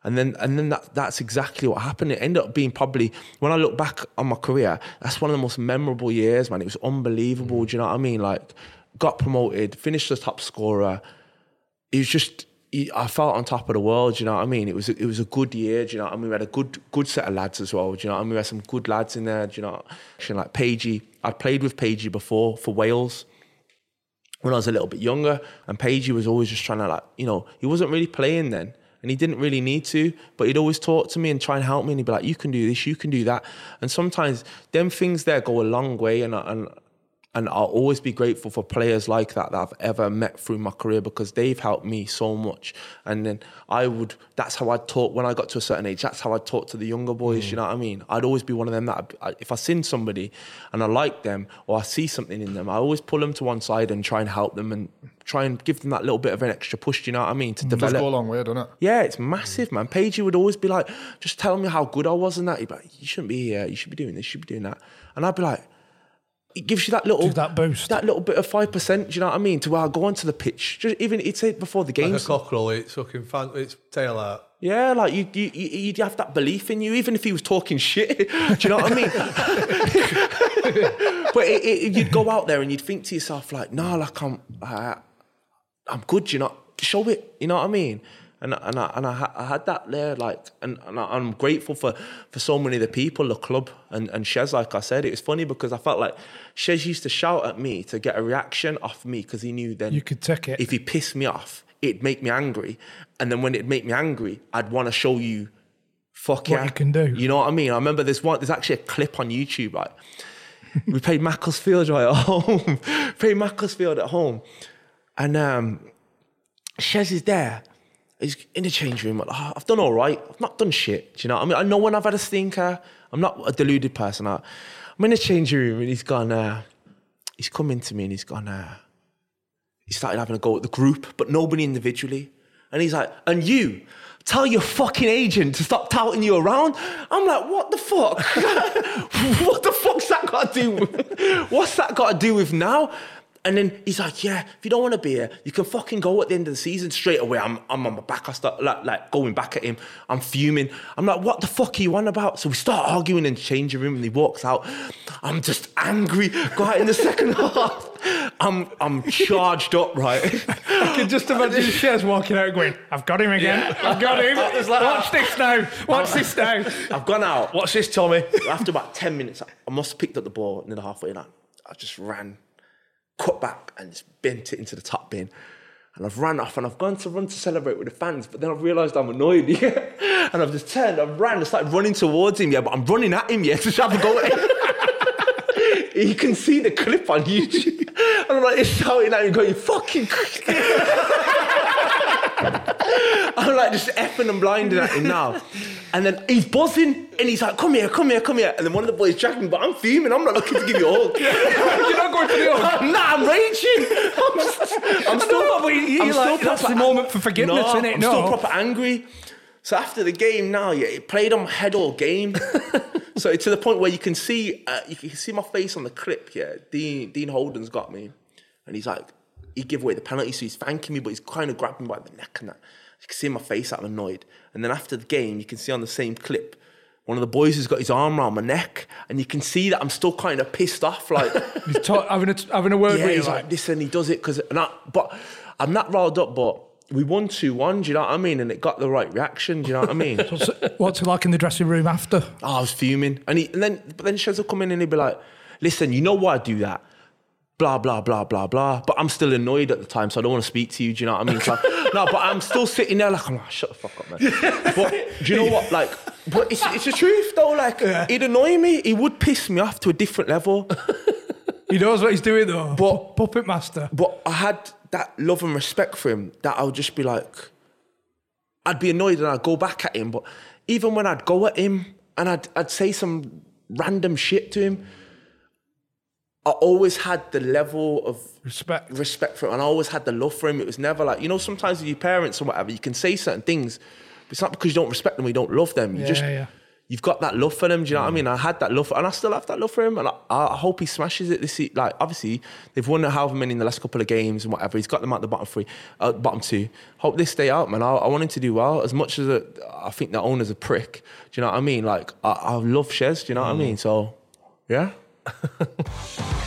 And then and then that that's exactly what happened. It ended up being probably when I look back on my career, that's one of the most memorable years, man. It was unbelievable. Do you know what I mean? Like, got promoted, finished as top scorer. It was just. I felt on top of the world. Do you know what I mean? It was it was a good year. Do you know I mean? We had a good good set of lads as well. Do you know I mean? We had some good lads in there. Do you know? Actually, like Pagey, I'd played with Pagey before for Wales when I was a little bit younger, and Pagey was always just trying to like, you know, he wasn't really playing then, and he didn't really need to, but he'd always talk to me and try and help me, and he'd be like, "You can do this, you can do that," and sometimes them things there go a long way, and and and I'll always be grateful for players like that that I've ever met through my career because they've helped me so much. And then I would, that's how I'd talk when I got to a certain age. That's how I'd talk to the younger boys. Mm. You know what I mean? I'd always be one of them that I, if I seen somebody and I like them or I see something in them, I always pull them to one side and try and help them and try and give them that little bit of an extra push. You know what I mean? To It does develop. go a long way, doesn't it? Yeah, it's massive, man. Pagey would always be like, just tell me how good I was and that. He'd be like, you shouldn't be here. You should be doing this. You should be doing that. And I'd be like, it gives you that little Gives that boost. that little bit of five percent. Do you know what I mean? To where I go onto the pitch, just even he'd it before the Like a games. cockerel, it's fucking fan, it's tail out. yeah, like you, you, you, you'd have that belief in you, even if he was talking shit. <laughs> Do you know what I mean? <laughs> but it, it, you'd go out there and you'd think to yourself, like, nah, like I'm, uh, I'm good. You know, show it. You know what I mean? And and I, and I, ha- I had that there, like, and, and I, I'm grateful for for so many of the people, the club, and and Shez. Like I said, it was funny because I felt like Shez used to shout at me to get a reaction off me because he knew then You could take it. if he pissed me off, it'd make me angry, and then when it'd make me angry, I'd want to show you, fuck What yeah, you can do. You know what I mean? I remember this one. There's actually a clip on YouTube, right? <laughs> we played Macclesfield right at home. <laughs> played Macclesfield at home, and um, Shez is there. He's in the change room. Like, "Oh, I've done all right. I've not done shit. Do you know what I mean? I know when I've had a stinker. I'm not a deluded person. I, I'm in the change room and he's gone. Uh, he's come into me and he's gone. Uh, he started having a go at the group, but nobody individually. And he's like, and you, tell your fucking agent to stop touting you around. I'm like, what the fuck? <laughs> what the fuck's that got to do? With, what's that got to do with now? And then he's like, yeah, if you don't want to be here, you can fucking go at the end of the season straight away. I'm, I'm on my back. I start like, like going back at him. I'm fuming. I'm like, what the fuck are you on about? So we start arguing in the changing room and he walks out. I'm just angry. Go out in the <laughs> second half. I'm I'm charged up, right? <laughs> I can just imagine Shez walking out going, I've got him again. I've got him. <laughs> Watch this now. Watch this now. I've gone out. What's this, Tommy? After about 10 minutes, I must have picked up the ball near the halfway line. I just ran, cut back, and just bent it into the top bin. And I've ran off and I've gone to run to celebrate with the fans, but then I've realised I'm annoyed. Yeah? <laughs> And I've just turned, I've ran, I started running towards him, yeah, but I'm running at him, yeah, <laughs> to have a go at him. <laughs> you can see the clip on YouTube. And I'm like, it's shouting at him, going, fucking. I'm like just effing and blinding at him now. And then he's buzzing and he's like, come here, come here, come here. And then one of the boys dragged me, but I'm fuming. I'm not looking to give you a hug. <laughs> You're not going for the hug. <laughs> nah, I'm raging. I'm, just, I'm still, No, but I'm you're still that's proper the moment for forgiveness, no, innit? I'm No. still proper angry. So after the game now, yeah, it played on my head all game. <laughs> so to the point where you can see, uh, you can see my face on the clip. Yeah, Dean Dean Holden's got me, and he's like, he gave away the penalty, so he's thanking me, but he's kind of grabbing me by the neck and that. You can see my face that I'm annoyed. And then after the game, you can see on the same clip, one of the boys has got his arm around my neck, and you can see that I'm still kind of pissed off, like. <laughs> He's ta- having, a, having a word Yeah, with you. he's like, Like, listen, he does it because, but I'm not riled up, but we won 2 1, do you know what I mean? And it got the right reaction, do you know what I mean? <laughs> what's, what's it like in the dressing room after? Oh, I was fuming. And, he, and then, but then Shez will come in and he'll be like, listen, you know why I do that? Blah, blah, blah, blah, blah. But I'm still annoyed at the time, so I don't want to speak to you, do you know what I mean? So, <laughs> no, but I'm still sitting there like, I'm like, shut the fuck up, man. <laughs> but do you know what? Like, but it's, it's the truth though. Like, he'd annoy me. He would piss me off to a different level. <laughs> He knows what he's doing though. But- puppet master. But I had that love and respect for him that I would just be like, I'd be annoyed and I'd go back at him. But even when I'd go at him and I'd, I'd say some random shit to him, I always had the level of Respect. respect for him and I always had the love for him. It was never like, you know, sometimes with your parents or whatever, you can say certain things, but it's not because you don't respect them or you don't love them. You Yeah, just, yeah. you've got that love for them. Do you know what I mean? I had that love, for, and I still have that love for him. And I, I hope he smashes it this season. Like, obviously, they've won however many in the last couple of games and whatever. He's got them at the bottom three, uh, bottom two. Hope they stay out, man. I, I want him to do well. As much as it, I think the owner's a prick. Do you know what I mean? Like, I, I love Shez. Do you know what I mean? So, yeah. ハハハハ。